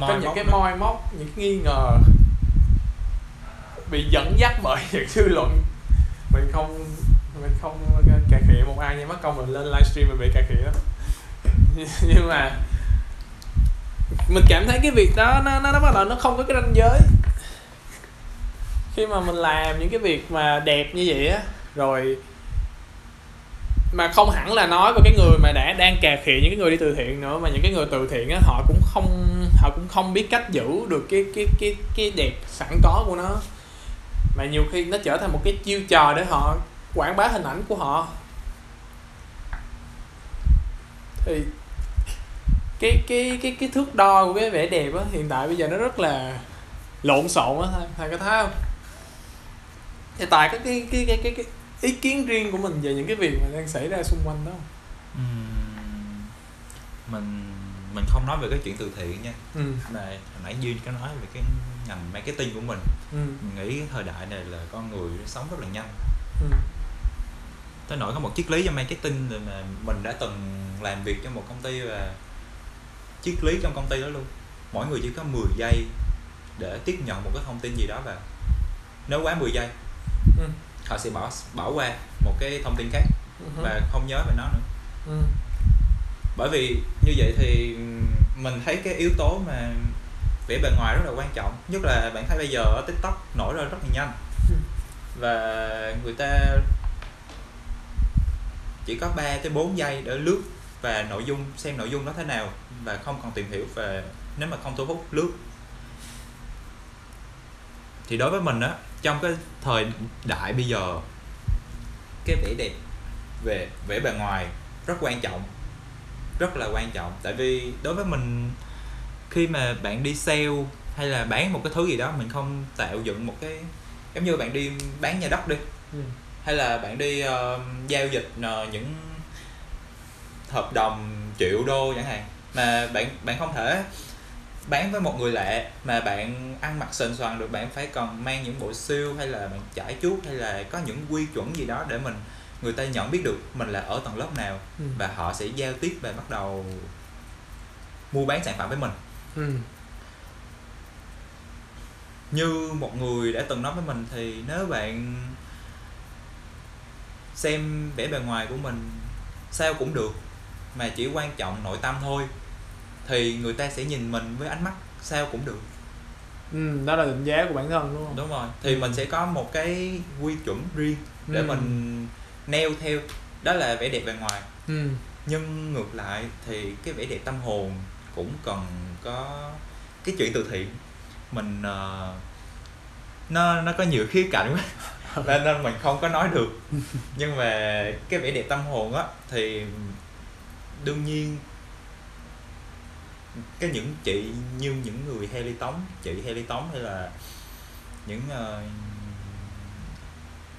có Moi những móc cái moi móc những cái nghi ngờ bị dẫn dắt bởi những dư luận. Mình không mình không cà khịa một ai nha mất công mình lên livestream mình bị cà khịa lắm. Nhưng mà mình cảm thấy cái việc đó nó nó nó bắt đầu nó không có cái ranh giới. Khi mà mình làm những cái việc mà đẹp như vậy á rồi mà không hẳn là nói về cái người mà đã đang cà khịa những cái người đi từ thiện nữa mà những cái người từ thiện á họ cũng không họ cũng không biết cách giữ được cái cái cái cái đẹp sẵn có của nó. Mà nhiều khi nó trở thành một cái chiêu trò để họ quảng bá hình ảnh của họ. Thì cái cái cái cái thước đo của cái vẻ đẹp á hiện tại bây giờ nó rất là lộn xộn á thầy có thấy không? Thì tại cái cái cái cái cái, cái ý kiến riêng của mình về những cái việc mà đang xảy ra xung quanh đó mình mình không nói về cái chuyện từ thiện nha ừ. mà hồi nãy duy có nói về cái ngành marketing của mình ừ. mình nghĩ thời đại này là con người sống rất là nhanh ừ. tới nỗi có một triết lý trong marketing rồi mà mình đã từng làm việc cho một công ty và triết lý trong công ty đó luôn mỗi người chỉ có 10 giây để tiếp nhận một cái thông tin gì đó vào nếu quá 10 giây Ừ. họ sẽ bỏ bỏ qua một cái thông tin khác Ừ. và không nhớ về nó nữa ừ. bởi vì như vậy thì mình thấy cái yếu tố mà vẻ bề ngoài rất là quan trọng nhất là bạn thấy bây giờ ở tiktok nổi lên rất là nhanh Ừ. và người ta chỉ có 3 tới 4 giây để lướt và nội dung xem nội dung nó thế nào và không còn tìm hiểu về nếu mà không thu hút lướt thì đối với mình á trong cái thời đại bây giờ cái vẻ đẹp về vẻ bề ngoài rất quan trọng rất là quan trọng tại vì đối với mình khi mà bạn đi sale hay là bán một cái thứ gì đó mình không tạo dựng một cái giống như bạn đi bán nhà đất đi Ừ. hay là bạn đi ờ, giao dịch ờ, những hợp đồng triệu đô chẳng hạn mà bạn bạn không thể bán với một người lạ mà bạn ăn mặc sền soàn được bạn phải còn mang những bộ siêu hay là bạn chải chuốt hay là có những quy chuẩn gì đó để mình người ta nhận biết được mình là ở tầng lớp nào Ừ. và họ sẽ giao tiếp và bắt đầu mua bán sản phẩm với mình Ừ. như một người đã từng nói với mình thì nếu bạn xem vẻ bề ngoài của mình sao cũng được mà chỉ quan trọng nội tâm thôi thì người ta sẽ nhìn mình với ánh mắt sao cũng được Ừ. đó là định giá của bản thân đúng không đúng rồi thì Ừ. mình sẽ có một cái quy chuẩn riêng để Ừ. mình neo theo đó là vẻ đẹp bề ngoài ừ. nhưng ngược lại thì cái vẻ đẹp tâm hồn cũng cần có cái chuyện từ thiện mình ờ, nó nó có nhiều khía cạnh quá nên nên mình không có nói được nhưng mà cái vẻ đẹp tâm hồn á thì đương nhiên cái những chị như những người Haley Tống chị Haley Tống hay là những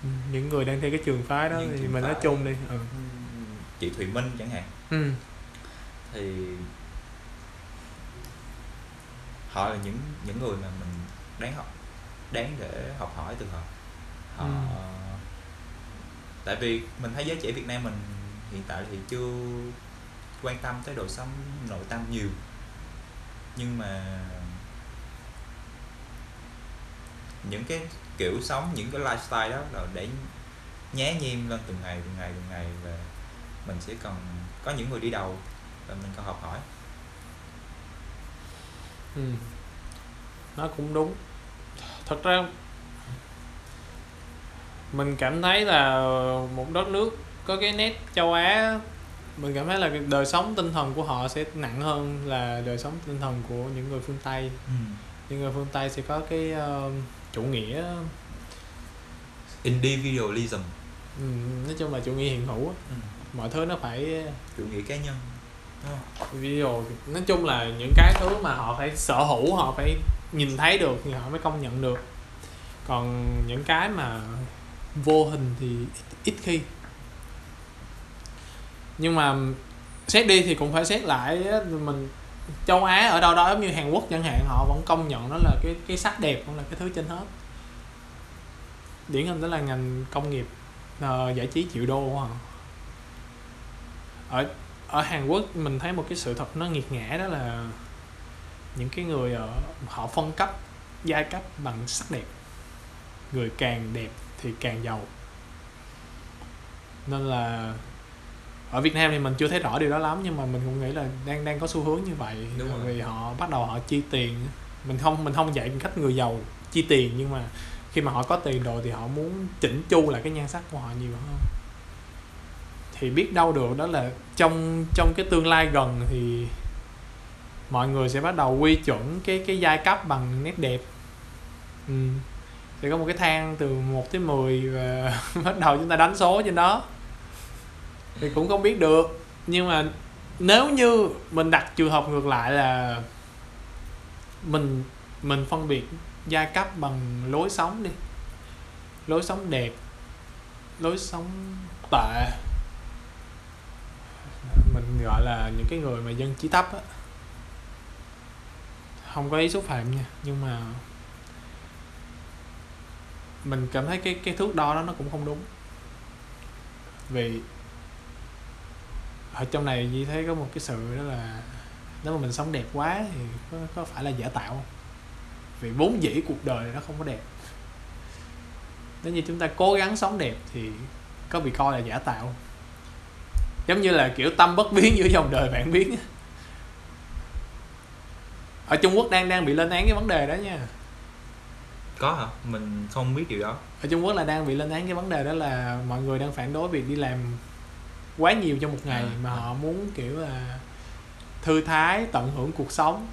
Ừ. những người đang theo cái trường phái đó thì mình nói chung đi ừ. chị Thùy Minh chẳng hạn Ừ. thì họ là những những người mà mình đáng học đáng để học hỏi từ họ họ Ừ. tại vì mình thấy giới trẻ Việt Nam mình hiện tại thì chưa quan tâm tới đời sống nội tâm nhiều nhưng mà những cái kiểu sống, những cái lifestyle đó là để nhé nhem lên từng ngày từng ngày từng ngày và mình sẽ cần có những người đi đầu và mình cần học hỏi Ừ. nó cũng đúng thật ra mình cảm thấy là một đất nước có cái nét châu Á mình cảm thấy là đời sống tinh thần của họ sẽ nặng hơn là đời sống tinh thần của những người phương Tây. Những người phương Tây sẽ có cái ờ, chủ nghĩa individualism. Ừ, nói chung là chủ nghĩa hiện hữu á. mọi thứ nó phải chủ nghĩa cá nhân video nói chung là những cái thứ mà họ phải sở hữu họ phải nhìn thấy được thì họ mới công nhận được. Còn những cái mà vô hình thì ít, ít khi nhưng mà xét đi thì cũng phải xét lại mình châu Á ở đâu đó giống như Hàn Quốc chẳng hạn họ vẫn công nhận nó là cái cái sắc đẹp cũng là cái thứ trên hết. Điển hình đó là ngành công nghiệp uh, giải trí triệu đô của họ. Ở ở Hàn Quốc mình thấy một cái sự thật nó nghiệt ngã đó là những cái người ở họ phân cấp giai cấp bằng sắc đẹp. Người càng đẹp thì càng giàu. Nên là ở Việt Nam thì mình chưa thấy rõ điều đó lắm nhưng mà mình cũng nghĩ là đang đang có xu hướng như vậy. Đúng rồi. vì họ bắt đầu họ chi tiền. Mình không mình không dạy cách người giàu chi tiền nhưng mà khi mà họ có tiền rồi thì họ muốn chỉnh chu lại cái nhan sắc của họ nhiều hơn. Thì biết đâu được đó là trong trong cái tương lai gần thì mọi người sẽ bắt đầu quy chuẩn cái cái giai cấp bằng nét đẹp. Ừ. sẽ có một cái thang từ 1 tới 10 và bắt đầu chúng ta đánh số trên đó thì cũng không biết được. Nhưng mà nếu như mình đặt trường hợp ngược lại là mình mình phân biệt giai cấp bằng lối sống đi. Lối sống đẹp, lối sống tệ. Mình gọi là những cái người mà dân trí thấp á. Không có ý xúc phạm nha, nhưng mà mình cảm thấy cái cái thước đo đó nó cũng không đúng. Vì ở trong này Di thấy có một cái sự đó là nếu mà mình sống đẹp quá thì có, có phải là giả tạo không? Vì vốn dĩ cuộc đời nó không có đẹp. Nếu như chúng ta cố gắng sống đẹp thì có bị coi là giả tạo giống như là kiểu tâm bất biến giữa dòng đời vạn biến ở Trung Quốc đang đang bị lên án cái vấn đề đó nha. Có hả? Mình không biết điều đó. Ở Trung Quốc là đang bị lên án cái vấn đề đó là mọi người đang phản đối việc đi làm quá nhiều trong một ngày À, mà à. họ muốn kiểu là thư thái tận hưởng cuộc sống.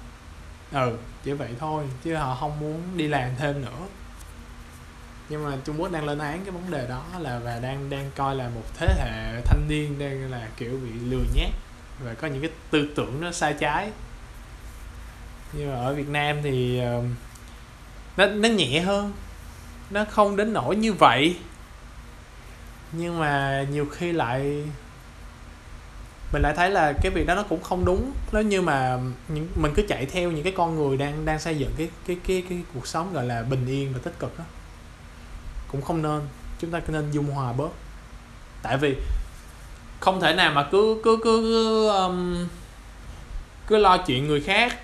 Ừ chỉ vậy thôi chứ họ không muốn đi làm thêm nữa. Nhưng mà Trung Quốc đang lên án cái vấn đề đó là và đang đang coi là một thế hệ thanh niên đang là kiểu bị lừa nhát và có những cái tư tưởng nó sai trái. Nhưng mà ở Việt Nam thì nó nó nhẹ hơn nó không đến nỗi như vậy. Nhưng mà nhiều khi lại mình lại thấy là cái việc đó nó cũng không đúng. Nếu như mà những mình cứ chạy theo những cái con người đang đang xây dựng cái cái cái cái cuộc sống gọi là bình yên và tích cực đó cũng không nên. Chúng ta nên dung hòa bớt. Tại vì không thể nào mà cứ cứ cứ cứ, um, cứ lo chuyện người khác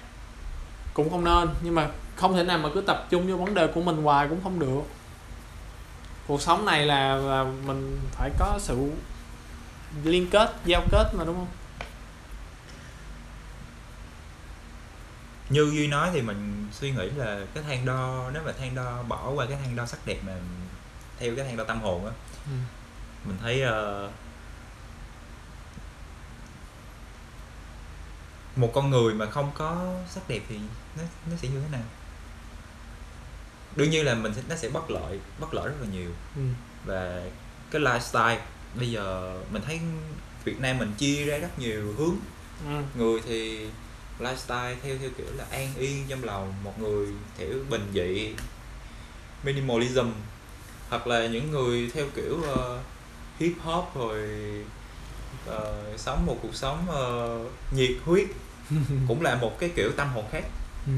cũng không nên. Nhưng mà không thể nào mà cứ tập trung vô vấn đề của mình hoài cũng không được. Cuộc sống này là, là mình phải có sự liên kết giao kết mà đúng không như duy nói thì mình suy nghĩ là cái thang đo nếu mà thang đo bỏ qua cái thang đo sắc đẹp mà theo cái thang đo tâm hồn á ừ. mình thấy ờ, một con người mà không có sắc đẹp thì nó nó sẽ như thế nào đương nhiên là mình sẽ, nó sẽ bất lợi bất lợi rất là nhiều Ừ. và cái lifestyle bây giờ mình thấy Việt Nam mình chia ra rất nhiều hướng Ừ. người thì lifestyle theo theo kiểu là an yên trong lòng một người kiểu bình dị minimalism hoặc là những người theo kiểu ờ, hip hop rồi ờ, sống một cuộc sống ờ, nhiệt huyết cũng là một cái kiểu tâm hồn khác Ừ.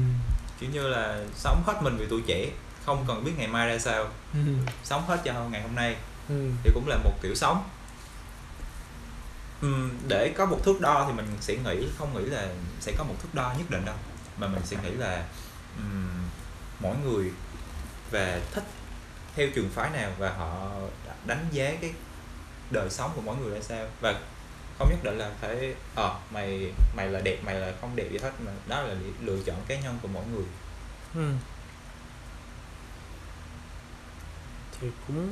kiểu như là sống hết mình vì tuổi trẻ không cần biết ngày mai ra sao Ừ. sống hết cho ngày hôm nay Ừ. thì cũng là một kiểu sống Ừm, để có một thước đo thì mình sẽ nghĩ không nghĩ là sẽ có một thước đo nhất định đâu mà mình sẽ nghĩ là ừm, mỗi người và thích theo trường phái nào và họ đánh giá cái đời sống của mỗi người ra sao và không nhất định là phải ờ mày mày là đẹp mày là không đẹp gì hết mà đó là lựa chọn cá nhân của mỗi người Ừ. thì cũng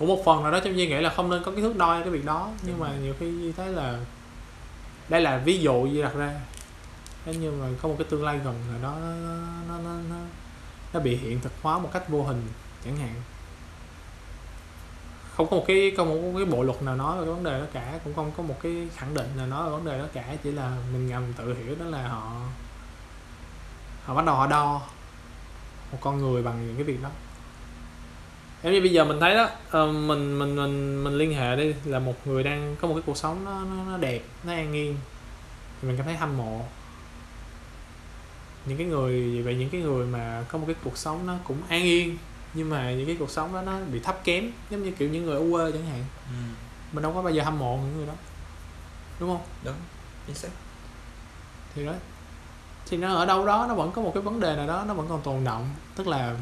cũng một phần nào đó trong Duy nghĩ là không nên có cái thước đo cho cái việc đó. Nhưng Đúng mà rồi. nhiều khi Duy thấy là đây là ví dụ Duy đặt ra. Thế nhưng mà có một cái tương lai gần nào đó nó, nó, nó, nó, nó bị hiện thực hóa một cách vô hình chẳng hạn. Không có một cái không có một cái bộ luật nào nói về cái vấn đề đó cả. Cũng không có một cái khẳng định nào nói về vấn đề đó cả. Chỉ là mình ngầm tự hiểu đó là họ họ bắt đầu họ đo một con người bằng những cái việc đó giống như bây giờ mình thấy đó ờ, mình mình mình mình liên hệ đi là một người đang có một cái cuộc sống nó nó, nó đẹp nó an yên. Thì mình cảm thấy hâm mộ. Những cái người về những cái người mà có một cái cuộc sống nó cũng an yên nhưng mà những cái cuộc sống đó nó bị thấp kém giống như kiểu những người ở quê chẳng hạn. Mình đâu có bao giờ hâm mộ những người đó đúng không? Đúng chính xác. Thì đó. Thì nó ở đâu đó nó vẫn có một cái vấn đề nào đó nó vẫn còn tồn động tức là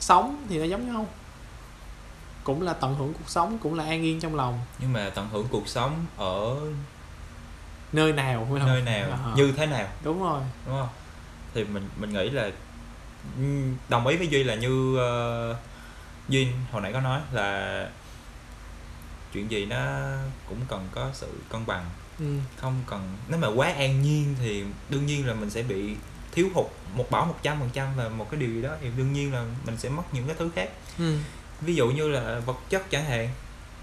sống thì nó giống nhau. Cũng là tận hưởng cuộc sống cũng là an yên trong lòng. Nhưng mà tận hưởng cuộc sống ở nơi nào không? Nơi nào À. như thế nào? Đúng rồi. Đúng không? Thì mình mình nghĩ là ừm, đồng ý với duy là như uh, duy hồi nãy có nói là chuyện gì nó cũng cần có sự cân bằng. Ừ. không cần nếu mà quá an nhiên thì đương nhiên là mình sẽ bị thiếu hụt một bảo một trăm phần trăm và một cái điều gì đó thì đương nhiên là mình sẽ mất những cái thứ khác. Ừ. ví dụ như là vật chất chẳng hạn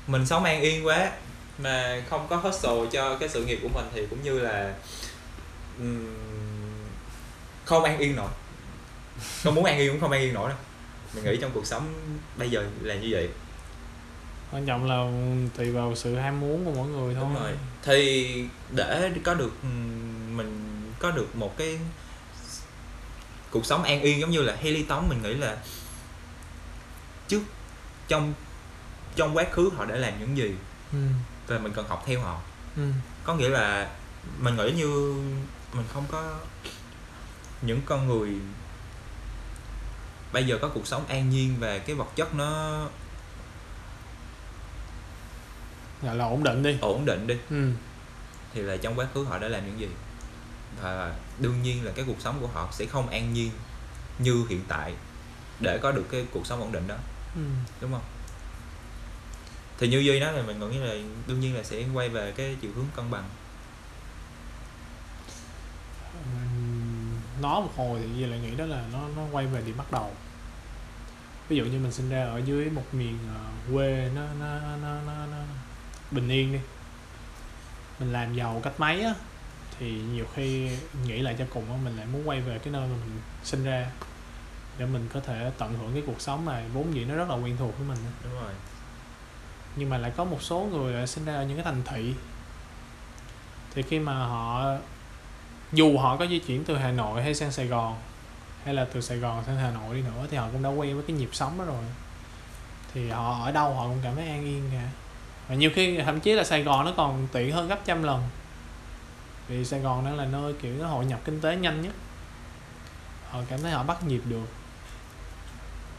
mình sống an yên quá mà không có hustle cho cái sự nghiệp của mình thì cũng như là không an yên nổi. Không muốn an yên cũng không an yên nổi đâu. Mình nghĩ trong cuộc sống bây giờ là như vậy. Quan trọng là tùy vào sự ham muốn của mỗi người thôi. đúng rồi. Thì để có được mình có được một cái cuộc sống an yên giống như là Haley Tống mình nghĩ là trước trong trong quá khứ họ đã làm những gì ừ. và mình cần học theo họ Ừ. có nghĩa là mình nghĩ như mình không có những con người bây giờ có cuộc sống an nhiên và cái vật chất nó gọi là ổn định đi ổn định đi ừ. thì là trong quá khứ họ đã làm những gì và đương nhiên là cái cuộc sống của họ sẽ không an nhiên như hiện tại để có được cái cuộc sống ổn định đó. Ừ. đúng không? Thì như duy nói là mình nghĩ là đương nhiên là sẽ quay về cái chiều hướng cân bằng. Nói một hồi thì Duy lại nghĩ đó là nó nó quay về điểm bắt đầu. Ví dụ như mình sinh ra ở dưới một miền ờ, quê nó nó nó nó, nó bình yên đi. Mình làm giàu cách mấy á thì nhiều khi nghĩ lại cho cùng á mình lại muốn quay về cái nơi mà mình sinh ra để mình có thể tận hưởng cái cuộc sống mà vốn dĩ nó rất là quen thuộc với mình đúng rồi. Nhưng mà lại có một số người lại sinh ra ở những cái thành thị. Thì khi mà họ dù họ có di chuyển từ Hà Nội hay sang Sài Gòn hay là từ Sài Gòn sang Hà Nội đi nữa thì họ cũng đã quen với cái nhịp sống đó rồi. Thì họ ở đâu họ cũng cảm thấy an yên cả. Và nhiều khi thậm chí là Sài Gòn nó còn tiện hơn gấp trăm lần vì Sài Gòn đang là nơi kiểu nó hội nhập kinh tế nhanh nhất. Họ cảm thấy họ bắt nhịp được.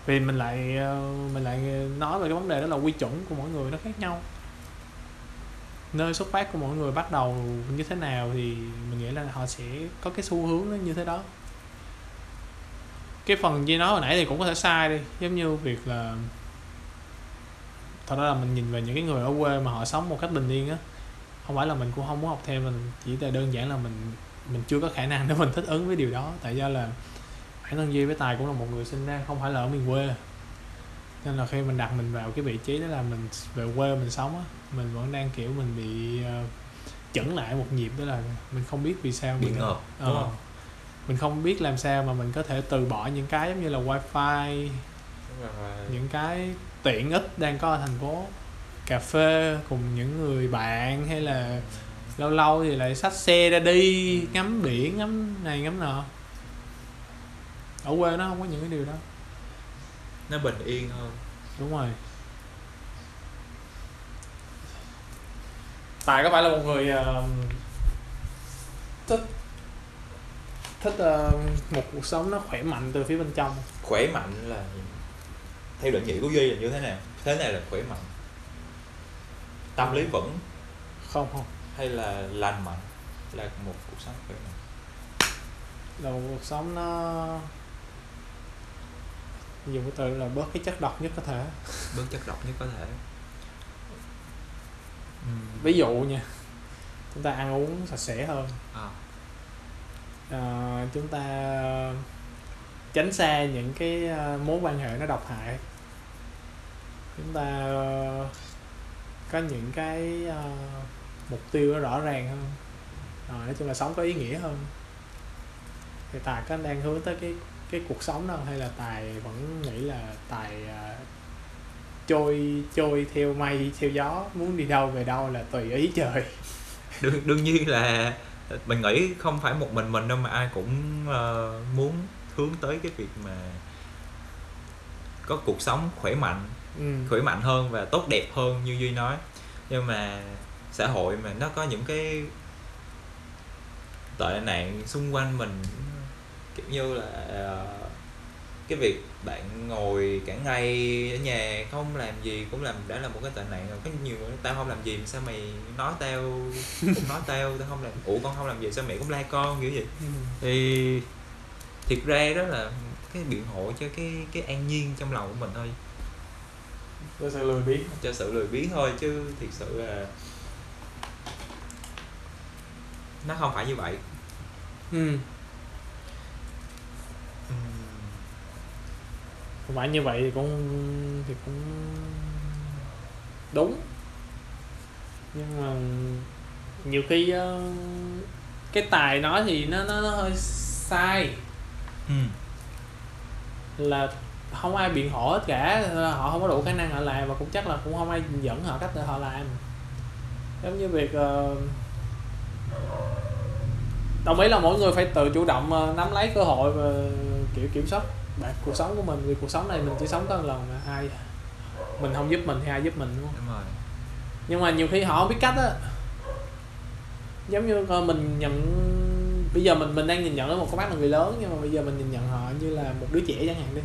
Vì mình lại ờ, mình lại nói về cái vấn đề đó là quy chuẩn của mỗi người nó khác nhau. Nơi xuất phát của mỗi người bắt đầu như thế nào thì mình nghĩ là họ sẽ có cái xu hướng nó như thế đó. Cái phần gì nói hồi nãy thì cũng có thể sai đi, giống như việc là thật ra là mình nhìn về những cái người ở quê mà họ sống một cách bình yên á không phải là mình cũng không muốn học theo mình chỉ là đơn giản là mình mình chưa có khả năng để mình thích ứng với điều đó. Tại do là bản thân Duy với Tài cũng là một người sinh ra không phải là ở miền quê. Nên là khi mình đặt mình vào cái vị trí đó là mình về quê mình sống á mình vẫn đang kiểu mình bị uh, chững lại một nhịp đó là mình không biết vì sao bị mình ngợp Ờ. không? mình không biết làm sao mà mình có thể từ bỏ những cái giống như là wifi những cái tiện ích đang có ở thành phố cà phê cùng những người bạn hay là lâu lâu thì lại xách xe ra đi ngắm biển ngắm này ngắm nọ. Ở quê nó không có những cái điều đó. Nó bình yên hơn. Đúng rồi. Tài có phải là một người ờ, thích thích ờ, một cuộc sống nó khỏe mạnh từ phía bên trong khỏe mạnh là theo định nghĩa của duy là như thế nào? Thế này là khỏe mạnh tâm lý vững? Không không. Hay là lành mạnh? Là một cuộc sống khỏe mạnh? Là một cuộc sống nó dùng cái từ là bớt cái chất độc nhất có thể. Bớt chất độc nhất có thể. Ừm. ví dụ nha chúng ta ăn uống sạch sẽ hơn. À, Ờ, chúng ta tránh xa những cái ờ, mối quan hệ nó độc hại. Chúng ta có những cái uh, mục tiêu nó rõ ràng hơn. Ờ, nói chung là sống có ý nghĩa hơn. Thì tài có đang hướng tới cái cái cuộc sống đâu, hay là tài vẫn nghĩ là tài uh, trôi trôi theo mây theo gió muốn đi đâu về đâu là tùy ý trời. Đương đương nhiên là mình nghĩ không phải một mình mình đâu mà ai cũng uh, muốn hướng tới cái việc mà có cuộc sống khỏe mạnh ừ. khỏe mạnh hơn và tốt đẹp hơn như duy nói nhưng mà xã hội mà nó có những cái tệ nạn xung quanh mình kiểu như là ờ, cái việc bạn ngồi cả ngày ở nhà không làm gì cũng làm đã là một cái tệ nạn rồi có nhiều người tao không làm gì sao mày nói tao cũng nói tao tao không làm ủa con không làm gì sao mẹ cũng la con kiểu vậy ừ. thì thiệt ra đó là cái biện hộ cho cái cái an nhiên trong lòng của mình thôi cho sự lười biếng. Cho sự lười biếng thôi chứ thiệt sự là nó không phải như vậy. Ừ. Không phải như vậy thì cũng thì cũng đúng. Nhưng mà nhiều khi ờ, cái tài nói thì nó nó, nó hơi sai. Ừm, là không ai biện hộ hết cả họ không có đủ khả năng họ làm và cũng chắc là cũng không ai dẫn họ cách để họ làm. Giống như việc ờ, đồng ý là mỗi người phải tự chủ động ờ, nắm lấy cơ hội và kiểu kiểm soát bạn cuộc sống của mình. Vì cuộc sống này mình chỉ sống có một lần mà ai mình không giúp mình thì ai giúp mình đúng không? Đúng rồi. Nhưng mà nhiều khi họ không biết cách á. Giống như coi mình nhận bây giờ mình mình đang nhìn nhận ở một con mắt là người lớn nhưng mà bây giờ mình nhìn nhận họ như là một đứa trẻ chẳng hạn đi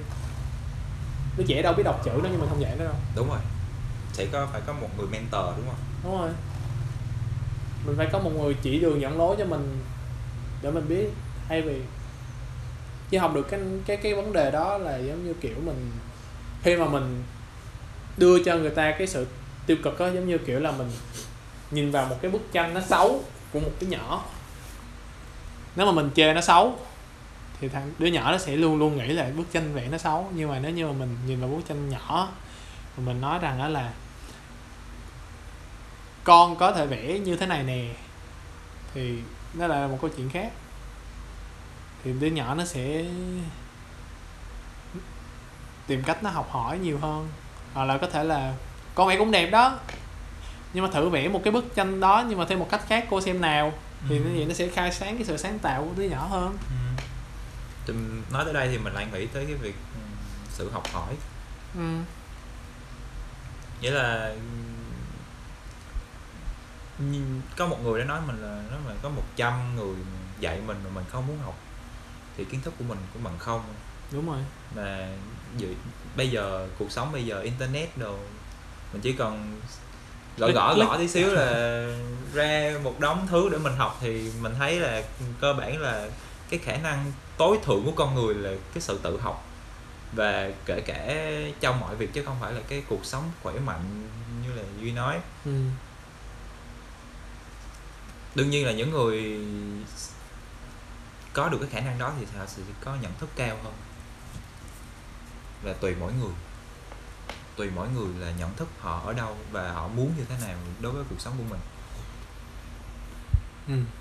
đứa trẻ đâu biết đọc chữ đâu nhưng mình không dạy nó đâu. Đúng rồi. Sẽ có phải có một người mentor đúng không? Đúng rồi. Mình phải có một người chỉ đường dẫn lối cho mình để mình biết. Thay vì chứ học được cái cái cái vấn đề đó là giống như kiểu mình khi mà mình đưa cho người ta cái sự tiêu cực đó giống như kiểu là mình nhìn vào một cái bức tranh nó xấu của một đứa nhỏ. Nếu mà mình chê nó xấu thì thằng đứa nhỏ nó sẽ luôn luôn nghĩ là bức tranh vẽ nó xấu. Nhưng mà nếu như mà mình nhìn vào bức tranh nhỏ mình nói rằng đó là con có thể vẽ như thế này nè thì nó lại là một câu chuyện khác. Thì đứa nhỏ nó sẽ tìm cách nó học hỏi nhiều hơn. Hoặc là có thể là con vẽ cũng đẹp đó nhưng mà thử vẽ một cái bức tranh đó nhưng mà theo một cách khác cô xem nào. Thì Ừ. như vậy nó sẽ khai sáng cái sự sáng tạo của đứa nhỏ hơn. Ừ. Nói tới đây thì mình lại nghĩ tới cái việc ừ, sự học hỏi. Ừ. nghĩa là nhìn- có một người đã nói mình là nó mà có 100 người dạy mình mà mình không muốn học thì kiến thức của mình cũng bằng không. Đúng rồi. Mà dự, bây giờ cuộc sống bây giờ internet đồ mình chỉ cần gõ gõ gõ tí xíu là ra một đống thứ để mình học thì mình thấy là cơ bản là cái khả năng tối thượng của con người là cái sự tự học. Và kể cả trong mọi việc chứ không phải là cái cuộc sống khỏe mạnh như là duy nói. Ừ. đương nhiên là những người có được cái khả năng đó thì họ sẽ có nhận thức cao hơn. Là tùy mỗi người. Tùy mỗi người là nhận thức họ ở đâu và họ muốn như thế nào đối với cuộc sống của mình. Ừ.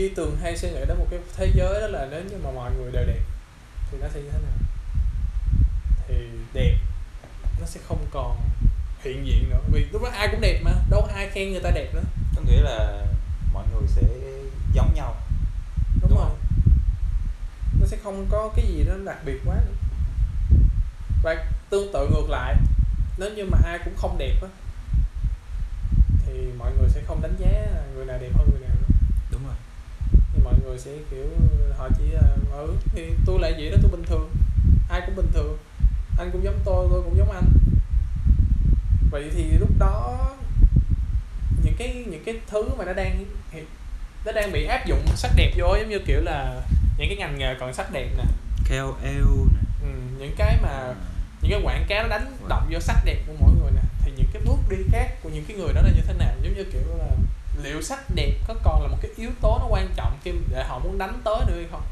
Duy Tường hay suy nghĩ đến một cái thế giới đó là nếu như mà mọi người đều đẹp thì nó sẽ như thế nào? Thì đẹp nó sẽ không còn hiện diện nữa. Vì lúc đó ai cũng đẹp mà đâu ai khen người ta đẹp nữa. Có nghĩa là mọi người sẽ giống nhau. Đúng, Đúng rồi. không? nó sẽ không có cái gì đó đặc biệt quá nữa. Và tương tự ngược lại nếu như mà ai cũng không đẹp á thì mọi người sẽ không đánh giá người nào đẹp hơn người nào nữa đúng rồi thì mọi người sẽ kiểu họ chỉ là ừ thì tôi lại vậy đó tôi bình thường ai cũng bình thường anh cũng giống tôi tôi cũng giống anh. Vậy thì lúc đó những cái những cái thứ mà nó đang nó đang bị áp dụng sắc đẹp vô giống như kiểu là những cái ngành nghề còn sắc đẹp nè. KOL nè. Ừ, những cái mà những cái quảng cáo nó đánh động vô sắc đẹp của mỗi người nè thì những cái bước đi khác của những cái người đó là như thế nào? Giống như kiểu là liệu sắc đẹp có còn là một cái yếu tố nó quan trọng khi để họ muốn đánh tới nữa hay không?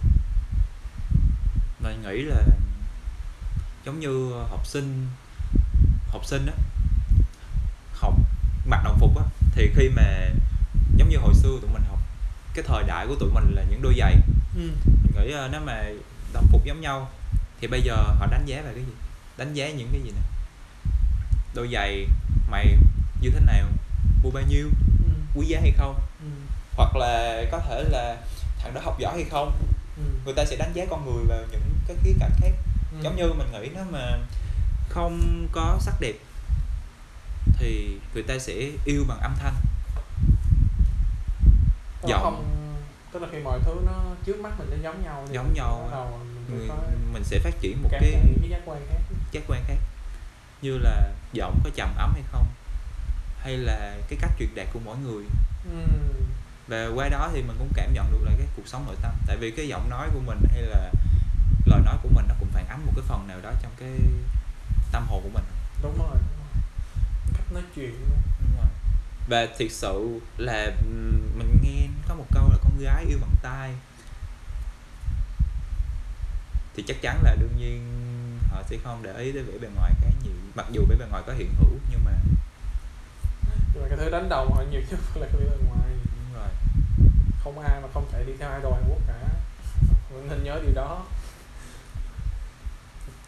Mình nghĩ là giống như học sinh học sinh á học mặc đồng phục á thì khi mà giống như hồi xưa tụi mình học cái thời đại của tụi mình là những đôi giày. Ừ. mình nghĩ ờ, nếu mà đồng phục giống nhau thì bây giờ họ đánh giá về cái gì? Đánh giá những cái gì nè? Đôi giày mày như thế nào? Mua bao nhiêu. Quý giá hay không Ừ. hoặc là có thể là thằng đó học giỏi hay không ừ. người ta sẽ đánh giá con người vào những cái khía cạnh khác Ừ. giống như mình nghĩ nếu mà không có sắc đẹp thì người ta sẽ yêu bằng âm thanh là giọng. không tức là khi mọi thứ nó trước mắt mình nó giống nhau thì Giống nhau đầu mình người, mình sẽ phát triển một cái cái giác quan khác giác quan khác như là giọng có trầm ấm hay không hay là cái cách truyền đạt của mỗi người? Ừ. và qua đó thì mình cũng cảm nhận được là cái cuộc sống nội tâm. Tại vì cái giọng nói của mình hay là lời nói của mình nó cũng phản ánh một cái phần nào đó trong cái tâm hồn của mình. Đúng rồi đúng rồi. Cách nói chuyện đúng rồi. Và thiệt sự là mình nghe có một câu là con gái yêu bằng tai thì chắc chắn là đương nhiên họ sẽ không để ý tới vẻ bề ngoài khá nhiều. Mặc dù vẻ bề ngoài có hiện hữu nhưng mà nhưng mà cái thứ đánh đầu họ nhiều nhất là cái bên ngoài. Đúng rồi. Không ai mà không chạy đi theo idol Hàn Quốc cả. Mình nên nhớ điều đó.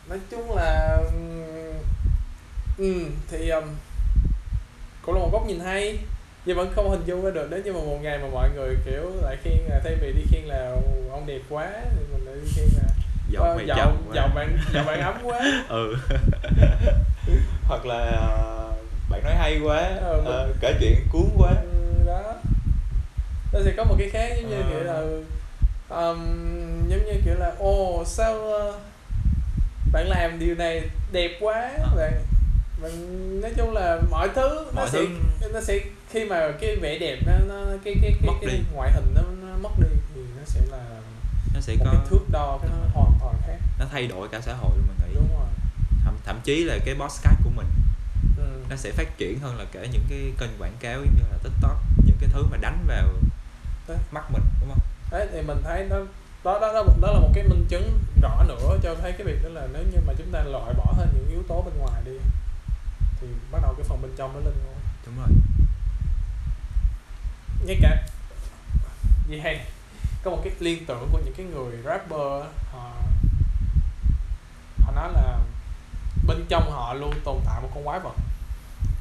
Nói chung là ừ, thì um, cũng là một góc nhìn hay nhưng vẫn không hình dung ra được. Nếu như mà một ngày mà mọi người kiểu lại khiên là thay vì đi khiên là ông đẹp quá. Thì mình lại đi khiên là giọng "Ờ, mày giọng giọng bạn giọng bạn ấm quá. Ừ. Hoặc là ờ, bạn nói hay quá Ờ, mình- ờ, kể chuyện cuốn quá Ừ, đó nó sẽ có một cái khác giống như Ờ. kiểu là um, giống như kiểu là ồ sao ờ, bạn làm điều này đẹp quá Ờ. bạn bạn nói chung là mọi thứ nó Mọi sẽ thứ- nó sẽ khi mà cái vẻ đẹp nó, nó cái cái cái, Mất cái đi. ngoại hình nó, nó mất đi thì nó sẽ là nó sẽ một có cái thước đo cái nó hoàn toàn khác nó thay đổi cả xã hội luôn mình nghĩ đúng rồi thậm, thậm chí là cái podcast mình ừ. Nó sẽ phát triển hơn là cả những cái kênh quảng cáo như là tiktok những cái thứ mà đánh vào mắt mình đúng không? Đấy thì mình thấy nó đó đó đó đó là một cái minh chứng rõ nữa cho thấy cái việc đó là nếu như mà chúng ta loại bỏ hết những yếu tố bên ngoài đi thì bắt đầu cái phần bên trong nó lên ngôi. Đúng rồi. Ngay cả gì hay có một cái liên tưởng của những cái người rapper họ họ nói là bên trong họ luôn tồn tại một con quái vật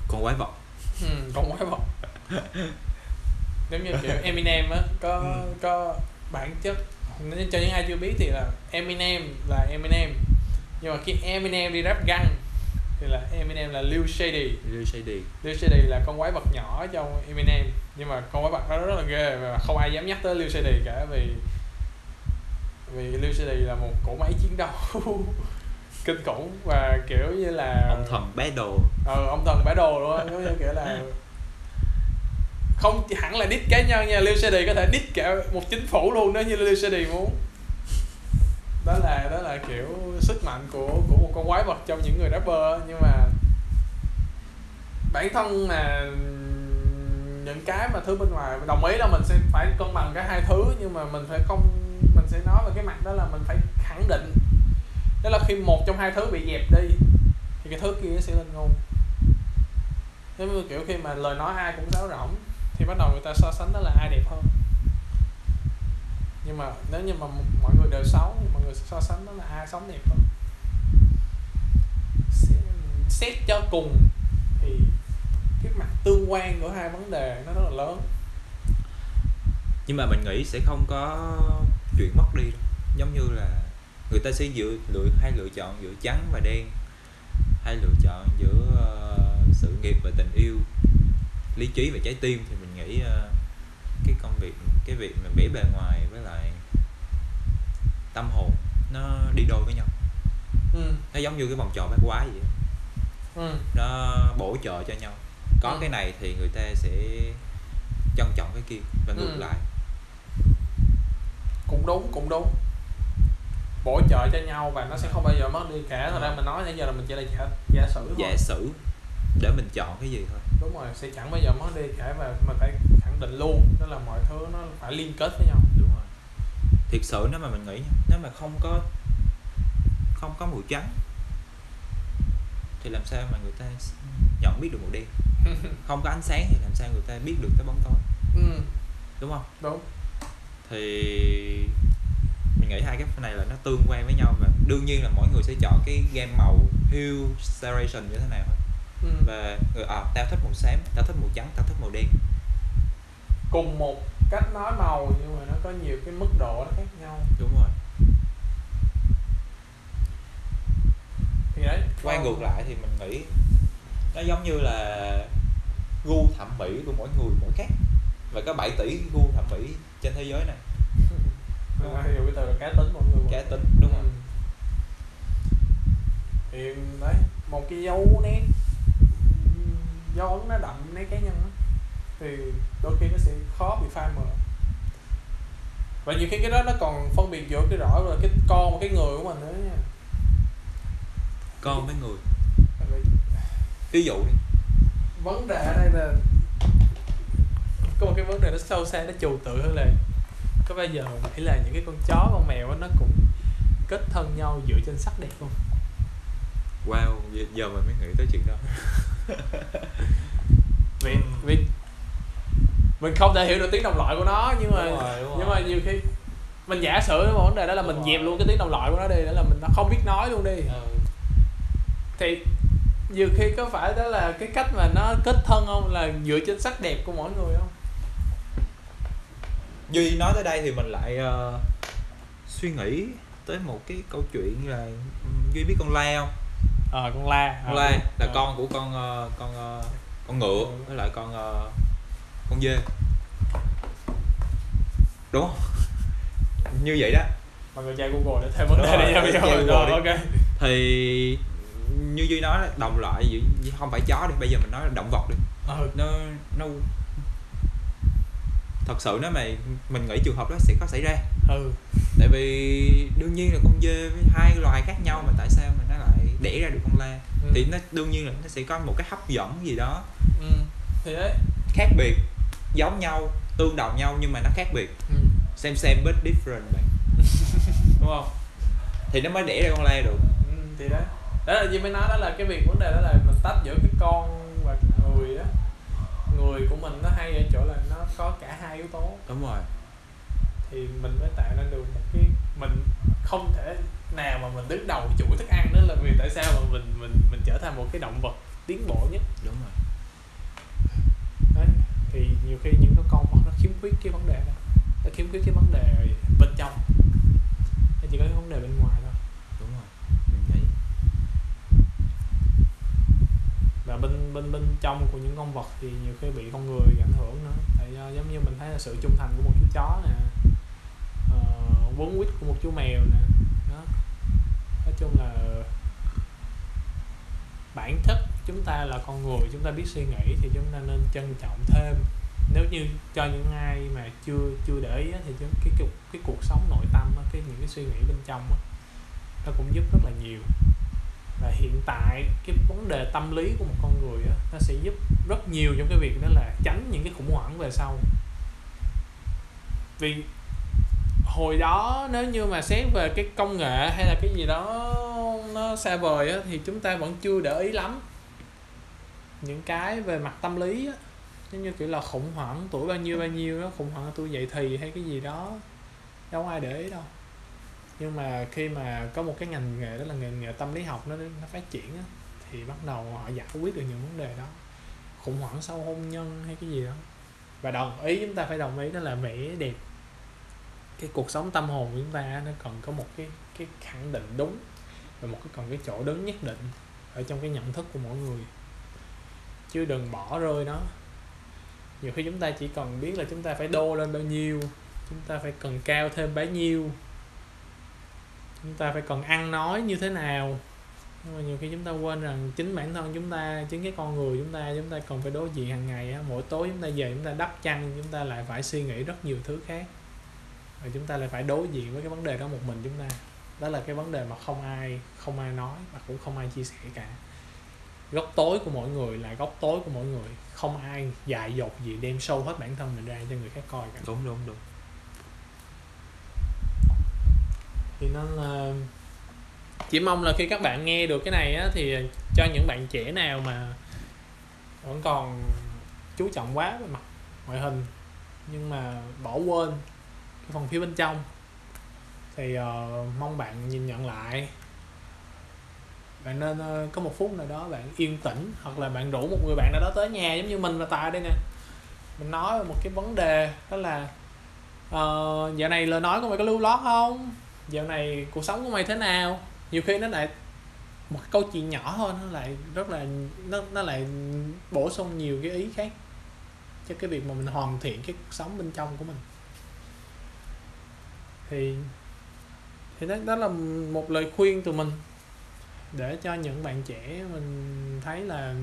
con quái vật. Ừ, con quái vật. Giống như kiểu Eminem á có Ừ. có bản chất cho những ai chưa biết thì là Eminem là Eminem. Nhưng mà khi Eminem đi rap găng thì là Eminem là Lil Shady. Lil Shady. Lil Shady là con quái vật nhỏ trong Eminem. Nhưng mà con quái vật đó rất là ghê và không ai dám nhắc tới Lil Shady cả vì vì Lil Shady là một cỗ máy chiến đấu kinh khủng và kiểu như là ông thần bé đồ. Ờ ông thần bả đồ luôn giống như kiểu là không hẳn là đít cá nhân nha Lil Shady có thể đít cả một chính phủ luôn nếu như Lil Shady muốn. Đó là đó là kiểu sức mạnh của của một con quái vật trong những người rapper nhưng mà bản thân mà những cái mà thứ bên ngoài đồng ý là mình sẽ phải cân bằng cả hai thứ nhưng mà mình phải không mình sẽ nói về cái mặt đó là mình phải khẳng định đó là khi một trong hai thứ bị dẹp đi thì cái thứ kia sẽ lên ngôn giống như kiểu khi mà lời nói ai cũng sáo rỗng thì bắt đầu người ta so sánh đó là ai đẹp hơn. Nhưng mà nếu như mà mọi người đều xấu thì mọi người sẽ so sánh đó là ai sống đẹp hơn. Xét, xét cho cùng thì cái mặt tương quan của hai vấn đề nó rất là lớn. Nhưng mà mình nghĩ sẽ không có chuyện mất đi đâu. giống như là người ta sẽ giữa lựa hay lựa chọn giữa trắng và đen hay lựa chọn giữa ờ, sự nghiệp và tình yêu lý trí và trái tim thì mình nghĩ ờ, cái công việc cái việc mà vẽ bề ngoài với lại tâm hồn nó đi đôi với nhau ừ. nó giống như cái vòng tròn bát quái vậy Ừ. nó bổ trợ cho nhau có Ừ. cái này thì người ta sẽ trân trọng cái kia và ngược Ừ. lại cũng đúng cũng đúng bổ trợ cho nhau và nó sẽ không bao giờ mất đi cả. Thật ra mình nói nãy giờ là mình chỉ là giả, giả sử thôi. Giả sử để mình chọn cái gì thôi. Đúng rồi sẽ chẳng bao giờ mất đi cả và mình phải khẳng định luôn. Đó là mọi thứ nó phải liên kết với nhau. Đúng rồi. Thiệt sự nếu mà mình nghĩ nha nếu mà không có không có màu trắng thì làm sao mà người ta nhận biết được màu đen? Không có ánh sáng thì làm sao người ta biết được cái bóng tối? Ừ, đúng không? Đúng. Thì mình nghĩ hai cái này là nó tương quan với nhau và đương nhiên là mỗi người sẽ chọn cái gam màu hue saturation như thế nào thôi. Ừ. và người à, tao thích màu xám tao thích màu trắng tao thích màu đen. Cùng một cách nói màu nhưng mà nó có nhiều cái mức độ nó khác nhau. Đúng rồi. Thì đấy quay còn- ngược lại thì mình nghĩ nó giống như là gu thẩm mỹ của mỗi người mỗi khác. Và có 7 tỷ gu thẩm mỹ trên thế giới này mình hay dùng cái từ là cá tính mọi người. Cá tính đúng không Ừ. thì đấy một cái dấu nét dấu nó đậm nét cá nhân á thì đôi khi nó sẽ khó bị phai mờ. Và nhiều khi cái đó nó còn phân biệt giữa cái rõ là cái con và cái người của mình nữa nha. Con với người. Ví dụ đi. vấn đề ở đây là có một cái vấn đề nó sâu xa nó trừu tượng hơn là có bao giờ mình nghĩ là những cái con chó con mèo á nó cũng kết thân nhau dựa trên sắc đẹp không wow giờ, giờ mình mới nghĩ tới chuyện đó vì Ừ. vì mình không thể hiểu được tiếng đồng loại của nó nhưng mà Đúng rồi, đúng nhưng rồi. mà nhiều khi mình giả sử một vấn đề đó là Đúng mình rồi. dẹp luôn cái tiếng đồng loại của nó đi đó là mình không biết nói luôn đi Ừ. thì nhiều khi có phải đó là cái cách mà nó kết thân không là dựa trên sắc đẹp của mỗi người không Duy nói tới đây thì mình lại ờ, suy nghĩ tới một cái câu chuyện là ừm, Duy biết con la không? ờ con la Con la là con của con ờ, con ờ, con ngựa Ừ. với lại con ờ, con dê. Đúng không? Như vậy đó. mọi người tra google để thêm vấn đề này nha bây giờ rồi ok Thì như Duy nói đồng loại gì không phải chó đi, bây giờ mình nói là động vật đi. ừ Nó nó thật sự nếu mà mình nghĩ trường hợp đó sẽ có xảy ra. Ừ. Tại vì đương nhiên là con dê với hai loài khác nhau mà tại sao mà nó lại đẻ ra được con la? Ừ. thì nó đương nhiên là nó sẽ có một cái hấp dẫn gì đó. Ừ. Thì đấy. Khác biệt giống nhau tương đồng nhau nhưng mà nó khác biệt. Ừ. same same but different bạn. Đúng không? Thì nó mới đẻ ra con la được. Ừ, thì đấy. Đó là gì mới nói đó là cái việc vấn đề đó là mình tách giữa cái con và người á người của mình nó hay ở chỗ là nó có cả hai yếu tố. Đúng rồi. Thì mình mới tạo nên được một cái mình không thể nào mà mình đứng đầu chuỗi thức ăn đó là vì tại sao mà mình mình mình trở thành một cái động vật tiến bộ nhất. Đúng rồi. Đấy thì nhiều khi những cái con vật nó khiếm khuyết cái vấn đề đó. Nó khiếm khuyết cái vấn đề bên trong. Nó chỉ có cái vấn đề bên ngoài thôi đúng rồi mình nghĩ và bên bên bên trong của những con vật thì nhiều khi bị con người ảnh hưởng nữa. Tại do giống như mình thấy là sự trung thành của một chú chó nè uh, quấn quýt của một chú mèo nè. Đó. Nói chung là bản chất chúng ta là con người chúng ta biết suy nghĩ thì chúng ta nên trân trọng thêm. Nếu như cho những ai mà chưa chưa để ý á, thì chúng cái, cái cái cuộc sống nội tâm cái những cái suy nghĩ bên trong á, nó cũng giúp rất là nhiều và hiện tại cái vấn đề tâm lý của một con người đó, nó sẽ giúp rất nhiều trong cái việc đó là tránh những cái khủng hoảng về sau. Vì hồi đó nếu như mà xét về cái công nghệ hay là cái gì đó nó xa vời á, thì chúng ta vẫn chưa để ý lắm. Những cái về mặt tâm lý á giống như kiểu là khủng hoảng tuổi bao nhiêu bao nhiêu đó khủng hoảng tuổi dậy thì hay cái gì đó đâu ai để ý đâu nhưng mà khi mà có một cái ngành nghề đó là ngành nghề tâm lý học nó nó phát triển á, thì bắt đầu họ giải quyết được những vấn đề đó. Khủng hoảng sau hôn nhân hay cái gì đó. Và đồng ý chúng ta phải đồng ý đó là vẻ đẹp. Cái cuộc sống tâm hồn của chúng ta nó cần có một cái cái khẳng định đúng và một cái cần cái chỗ đứng nhất định ở trong cái nhận thức của mỗi người. Chứ đừng bỏ rơi nó. Nhiều khi chúng ta chỉ cần biết là chúng ta phải đô lên bao nhiêu chúng ta phải cần cao thêm bấy nhiêu chúng ta phải cần ăn nói như thế nào? Nhưng mà nhiều khi chúng ta quên rằng chính bản thân chúng ta, chính cái con người chúng ta chúng ta cần phải đối diện hàng ngày á. Mỗi tối chúng ta về chúng ta đắp chăn, chúng ta lại phải suy nghĩ rất nhiều thứ khác. Và chúng ta lại phải đối diện với cái vấn đề đó một mình chúng ta. Đó là cái vấn đề mà không ai không ai nói và cũng không ai chia sẻ cả. Góc tối của mỗi người là góc tối của mỗi người. Không ai dại dột gì đem sâu hết bản thân mình ra cho người khác coi cả. Đúng đúng đúng. Thì nên là chỉ mong là khi các bạn nghe được cái này á thì cho những bạn trẻ nào mà vẫn còn chú trọng quá về mặt ngoại hình nhưng mà bỏ quên cái phần phía bên trong thì uh, mong bạn nhìn nhận lại. Bạn nên uh, có một phút nào đó bạn yên tĩnh hoặc là bạn rủ một người bạn nào đó tới nhà giống như mình và tài đây nè. Mình nói một cái vấn đề đó là uh, dạo này lời nói của mày có lưu lót không? Dạo này cuộc sống của mày thế nào? Nhiều khi nó lại một câu chuyện nhỏ thôi nó lại rất là nó nó lại bổ sung nhiều cái ý khác cho cái việc mà mình hoàn thiện cái cuộc sống bên trong của mình. Thì thì đó, đó là một lời khuyên từ mình để cho những bạn trẻ mình thấy là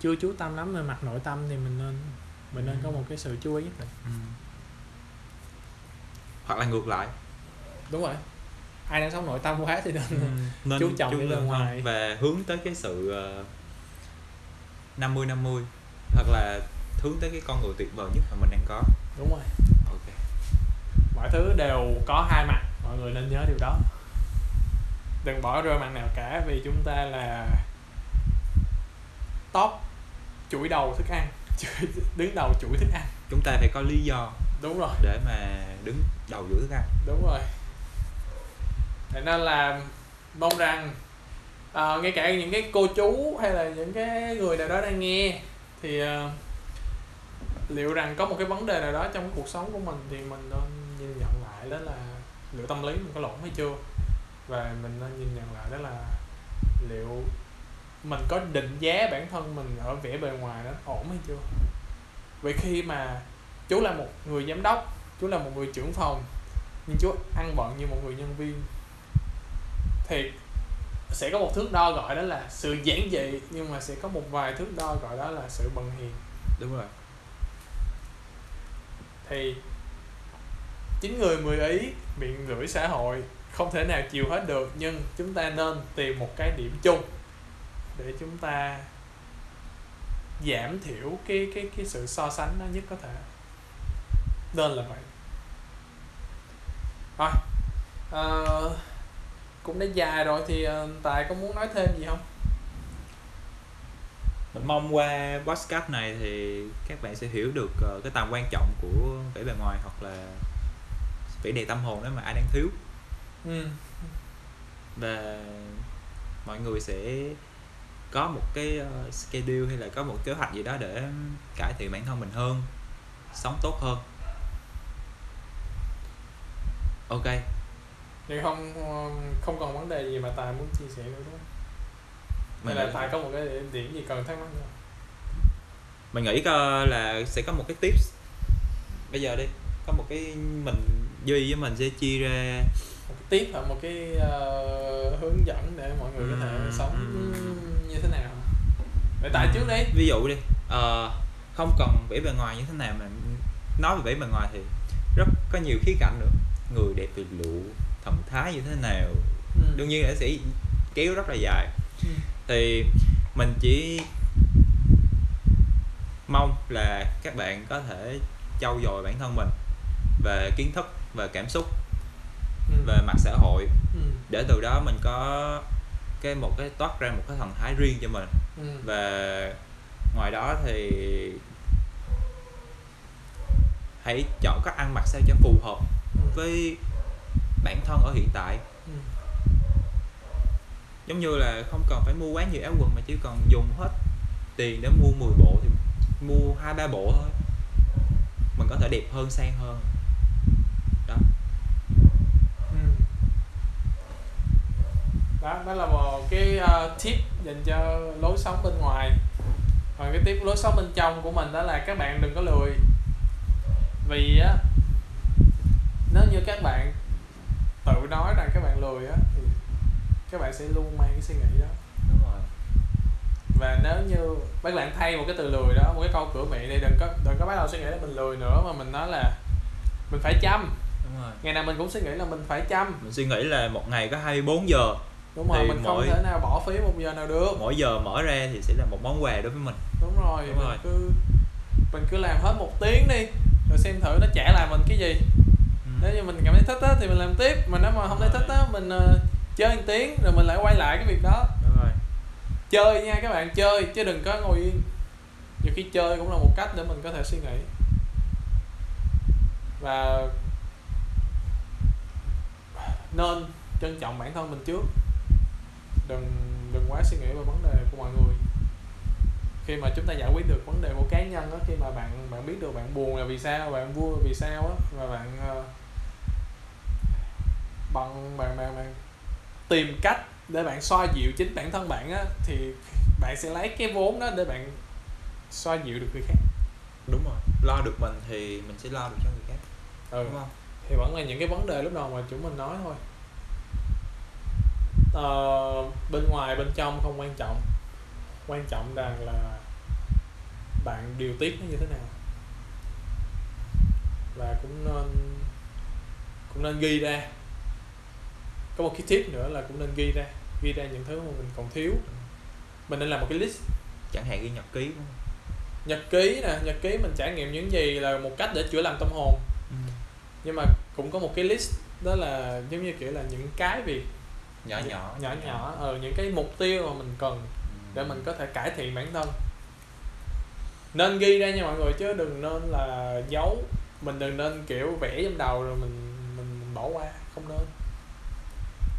chưa chú tâm lắm về mặt nội tâm thì mình nên mình nên có một cái sự chú ý nhất định. Ừ. hoặc là ngược lại đúng rồi. Ai đang sống nội tâm quá thì nên, ừ. nên chú trọng đi bên ngoài. và hướng tới cái sự uh, 50 50 hoặc là hướng tới cái con người tuyệt vời nhất mà mình đang có. Đúng rồi. Ok. Mọi thứ đều có hai mặt mọi người nên nhớ điều đó. Đừng bỏ rơi mặt nào cả vì chúng ta là top chuỗi đầu thức ăn đứng đầu chuỗi thức ăn. Chúng ta phải có lý do đúng rồi. để mà đứng đầu chuỗi thức ăn. Đúng rồi thế nên là mong rằng à, ngay cả những cái cô chú hay là những cái người nào đó đang nghe thì à, liệu rằng có một cái vấn đề nào đó trong cuộc sống của mình thì mình nên nhìn nhận lại đó là liệu tâm lý mình có lỗi hay chưa? Và mình nên nhìn nhận lại đó là liệu mình có định giá bản thân mình ở vẻ bề ngoài nó ổn hay chưa? Vậy khi mà chú là một người giám đốc chú là một người trưởng phòng nhưng chú ăn bận như một người nhân viên thì sẽ có một thước đo gọi đó là sự giản dị nhưng mà sẽ có một vài thước đo gọi đó là sự bần hiền. Đúng rồi. Thì chín người mười ý miệng gửi xã hội không thể nào chiều hết được nhưng chúng ta nên tìm một cái điểm chung để chúng ta giảm thiểu cái cái cái sự so sánh nó nhất có thể. Nên là vậy. Rồi à, cũng đã dài rồi thì uh, tài có muốn nói thêm gì không? Mình mong qua podcast này thì các bạn sẽ hiểu được uh, cái tầm quan trọng của vẻ bề ngoài hoặc là vẻ đẹp tâm hồn nếu mà ai đang thiếu. Ừ. và mọi người sẽ có một cái uh, schedule hay là có một kế hoạch gì đó để cải thiện bản thân mình hơn sống tốt hơn. Ok thì không không còn vấn đề gì mà tài muốn chia sẻ nữa đúng không? Hay là tài có một cái điểm gì cần thắc mắc nữa? Mình nghĩ là sẽ có một cái tips. Bây giờ đi có một cái mình duy với mình sẽ chia ra. Một cái tip hoặc một cái uh, hướng dẫn để mọi người có thể ừ, sống ừ. như thế nào. Để tại trước đi. Ví dụ đi uh, không cần vẻ bề ngoài như thế nào mà nói về vẻ bề ngoài thì rất có nhiều khía cạnh nữa. Người đẹp vì lụ thần thái như thế nào ừ. đương nhiên là sẽ kéo rất là dài ừ. thì mình chỉ mong là các bạn có thể trau dồi bản thân mình về kiến thức về cảm xúc ừ. về mặt xã hội ừ. để từ đó mình có cái một cái toát ra một cái thần thái riêng cho mình ừ. và ngoài đó thì hãy chọn cách ăn mặc sao cho phù hợp ừ. với bản thân ở hiện tại. Ừ. giống như là không cần phải mua quá nhiều áo quần mà chỉ cần dùng hết tiền để mua 10 bộ thì mua hai ba bộ thôi. Mình có thể đẹp hơn sang hơn. Đó. Ừ. đó đó là một cái uh, tip dành cho lối sống bên ngoài. Còn cái tip lối sống bên trong của mình đó là các bạn đừng có lười. Vì á nếu như các bạn tự nói rằng các bạn lười á thì các bạn sẽ luôn mang cái suy nghĩ đó. Đúng rồi. Và nếu như các bạn thay một cái từ lười đó một cái câu cửa miệng đi đừng có đừng có bắt đầu suy nghĩ là mình lười nữa mà mình nói là mình phải chăm. Đúng rồi. Ngày nào mình cũng suy nghĩ là mình phải chăm. Mình suy nghĩ là một ngày có 24 giờ đúng rồi mình mỗi, không thể nào bỏ phí một giờ nào được. Mỗi giờ mở ra thì sẽ là một món quà đối với mình. Đúng rồi đúng mình rồi. cứ mình cứ làm hết một tiếng đi rồi xem thử nó trả lại mình cái gì. Nếu như mình cảm thấy thích á thì mình làm tiếp. Mà nếu mà không thấy thích á mình uh, chơi một tiếng rồi mình lại quay lại cái việc đó. Đúng rồi. Chơi nha các bạn chơi chứ đừng có ngồi yên. Nhiều khi chơi cũng là một cách để mình có thể suy nghĩ. Và nên trân trọng bản thân mình trước. Đừng đừng quá suy nghĩ về vấn đề của mọi người. Khi mà chúng ta giải quyết được vấn đề của cá nhân đó khi mà bạn bạn biết được bạn buồn là vì sao bạn vui là vì sao á và bạn uh, bằng bạn bạn bạn tìm cách để bạn xoa dịu chính bản thân bạn á thì bạn sẽ lấy cái vốn đó để bạn xoa dịu được người khác. Đúng rồi lo được mình thì mình sẽ lo được cho người khác ừ. đúng không? Thì vẫn là những cái vấn đề lúc đầu mà chúng mình nói thôi. Ờ, bên ngoài bên trong không quan trọng. Quan trọng rằng là bạn điều tiết nó như thế nào. Và cũng nên cũng nên ghi ra có một cái tip nữa là cũng nên ghi ra ghi ra những thứ mà mình còn thiếu mình nên làm một cái list chẳng hạn ghi nhật ký đúng không? nhật ký nè nhật ký mình trải nghiệm những gì là một cách để chữa lành tâm hồn Ừ. nhưng mà cũng có một cái list đó là giống như kiểu là những cái việc nhỏ nhỏ nhỏ nhỏ ờ những cái mục tiêu mà mình cần Ừ. để mình có thể cải thiện bản thân nên ghi ra nha mọi người chứ đừng nên là giấu mình đừng nên kiểu vẽ trong đầu rồi mình mình, mình bỏ qua không nên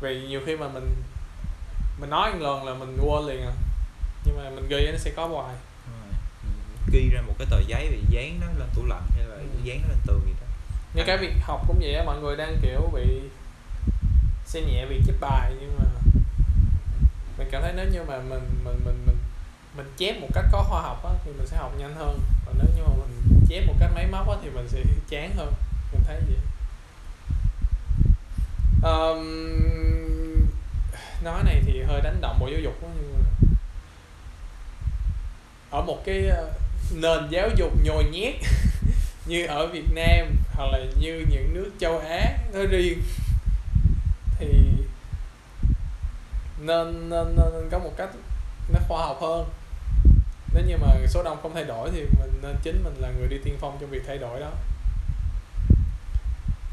vì nhiều khi mà mình mình nói một lần là mình quên liền à. Nhưng mà mình ghi nó sẽ có hoài. Ghi ra một cái tờ giấy rồi dán nó lên tủ lạnh hay là Ừ. dán nó lên tường gì đó. Ngay cái việc học cũng vậy á mọi người đang kiểu bị xem nhẹ việc chép bài nhưng mà mình cảm thấy nếu như mà mình mình mình mình mình chép một cách có khoa học á thì mình sẽ học nhanh hơn. Còn nếu như mà mình chép một cách máy móc á thì mình sẽ chán hơn. Mình thấy vậy um, nói này thì hơi đánh động bộ giáo dục quá nhưng mà ở một cái ờ, nền giáo dục nhồi nhét như ở Việt Nam hoặc là như những nước châu Á nói riêng thì nên nên, nên có một cách nó khoa học hơn. Nếu như mà số đông không thay đổi thì mình nên chính mình là người đi tiên phong trong việc thay đổi đó.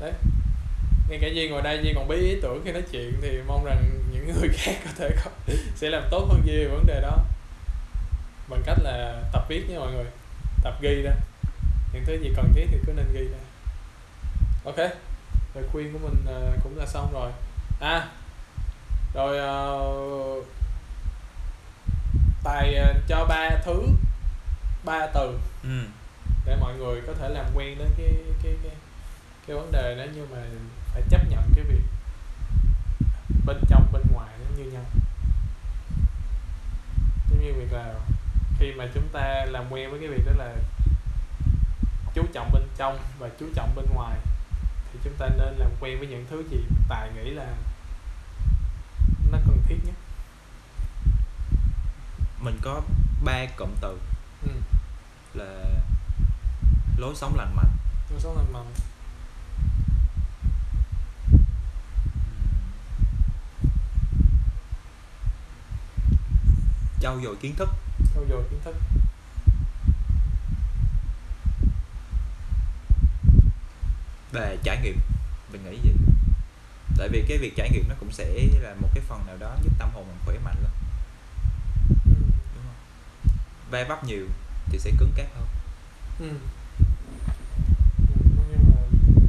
Đấy ngay cả Duy ngồi đây Duy còn bí ý tưởng khi nói chuyện thì mong rằng những người khác có thể có, sẽ làm tốt hơn Duy về vấn đề đó. Bằng cách là tập viết nha mọi người tập ghi ra những thứ gì cần thiết thì cứ nên ghi ra. Ok lời khuyên của mình ờ, cũng là xong rồi. À rồi uh, tài ờ, cho ba thứ ba từ. Ừ. để mọi người có thể làm quen đến cái cái cái cái vấn đề đó nhưng mà phải chấp nhận cái việc bên trong bên ngoài nó như nhau. Giống như việc là khi mà chúng ta làm quen với cái việc đó là chú trọng bên trong và chú trọng bên ngoài thì chúng ta nên làm quen với những thứ gì tài nghĩ là nó cần thiết nhất. Mình có ba cụm từ ừ. là lối sống lành mạnh. Lối sống lành mạnh trau dồi kiến thức. Trau dồi kiến thức. Và trải nghiệm mình nghĩ gì tại vì cái việc trải nghiệm nó cũng sẽ là một cái phần nào đó giúp tâm hồn mình khỏe mạnh lên ừ. đúng không? Vấp nhiều thì sẽ cứng cáp hơn. Ừ. Ừ, nhưng mà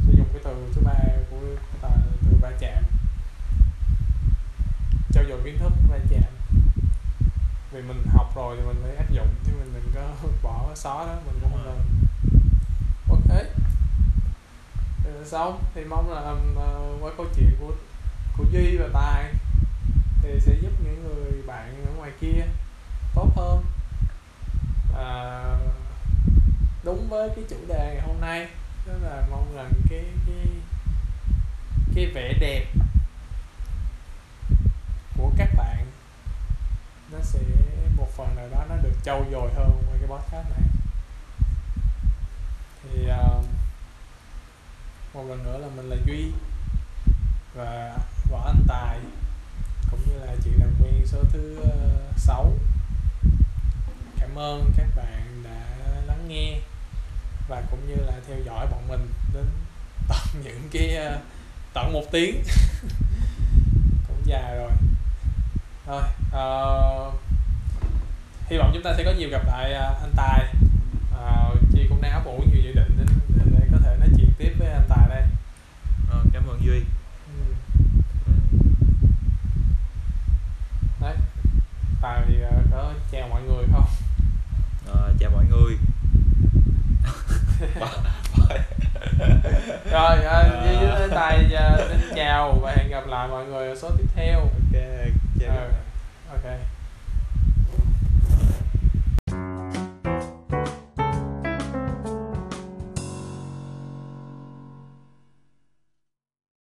sử dụng cái từ thứ ba của từ va chạm. Trau dồi kiến thức va chạm vì mình học rồi thì mình phải áp dụng chứ mình đừng có bỏ xó đó mình cũng không nên ok. Xong thì mong là uh, qua câu chuyện của của duy và tài thì sẽ giúp những người bạn ở ngoài kia tốt hơn. À, đúng với cái chủ đề ngày hôm nay đó là mong rằng cái cái cái vẻ đẹp của các bạn nó sẽ một phần nào đó nó được trau dồi hơn qua cái podcast này. Thì uh, một lần nữa là mình là duy và võ anh tài cũng như là chị làm quen số thứ ờ, uh, 6 cảm ơn các bạn đã lắng nghe và cũng như là theo dõi bọn mình đến tận những cái uh, tận một tiếng. Cũng dài rồi. Thôi uh, ờ, hy vọng chúng ta sẽ có nhiều gặp lại à, anh tài. À, chị cũng đang ấp ủ nhiều dự định để, để có thể nói chuyện tiếp với anh tài đây. Ờ, cảm ơn duy. Ừ. Đấy tài thì à, có chào mọi người không? Ờ, chào mọi người. Rồi à, với, với tài chào và hẹn gặp lại mọi người ở số tiếp theo. Ok chào à.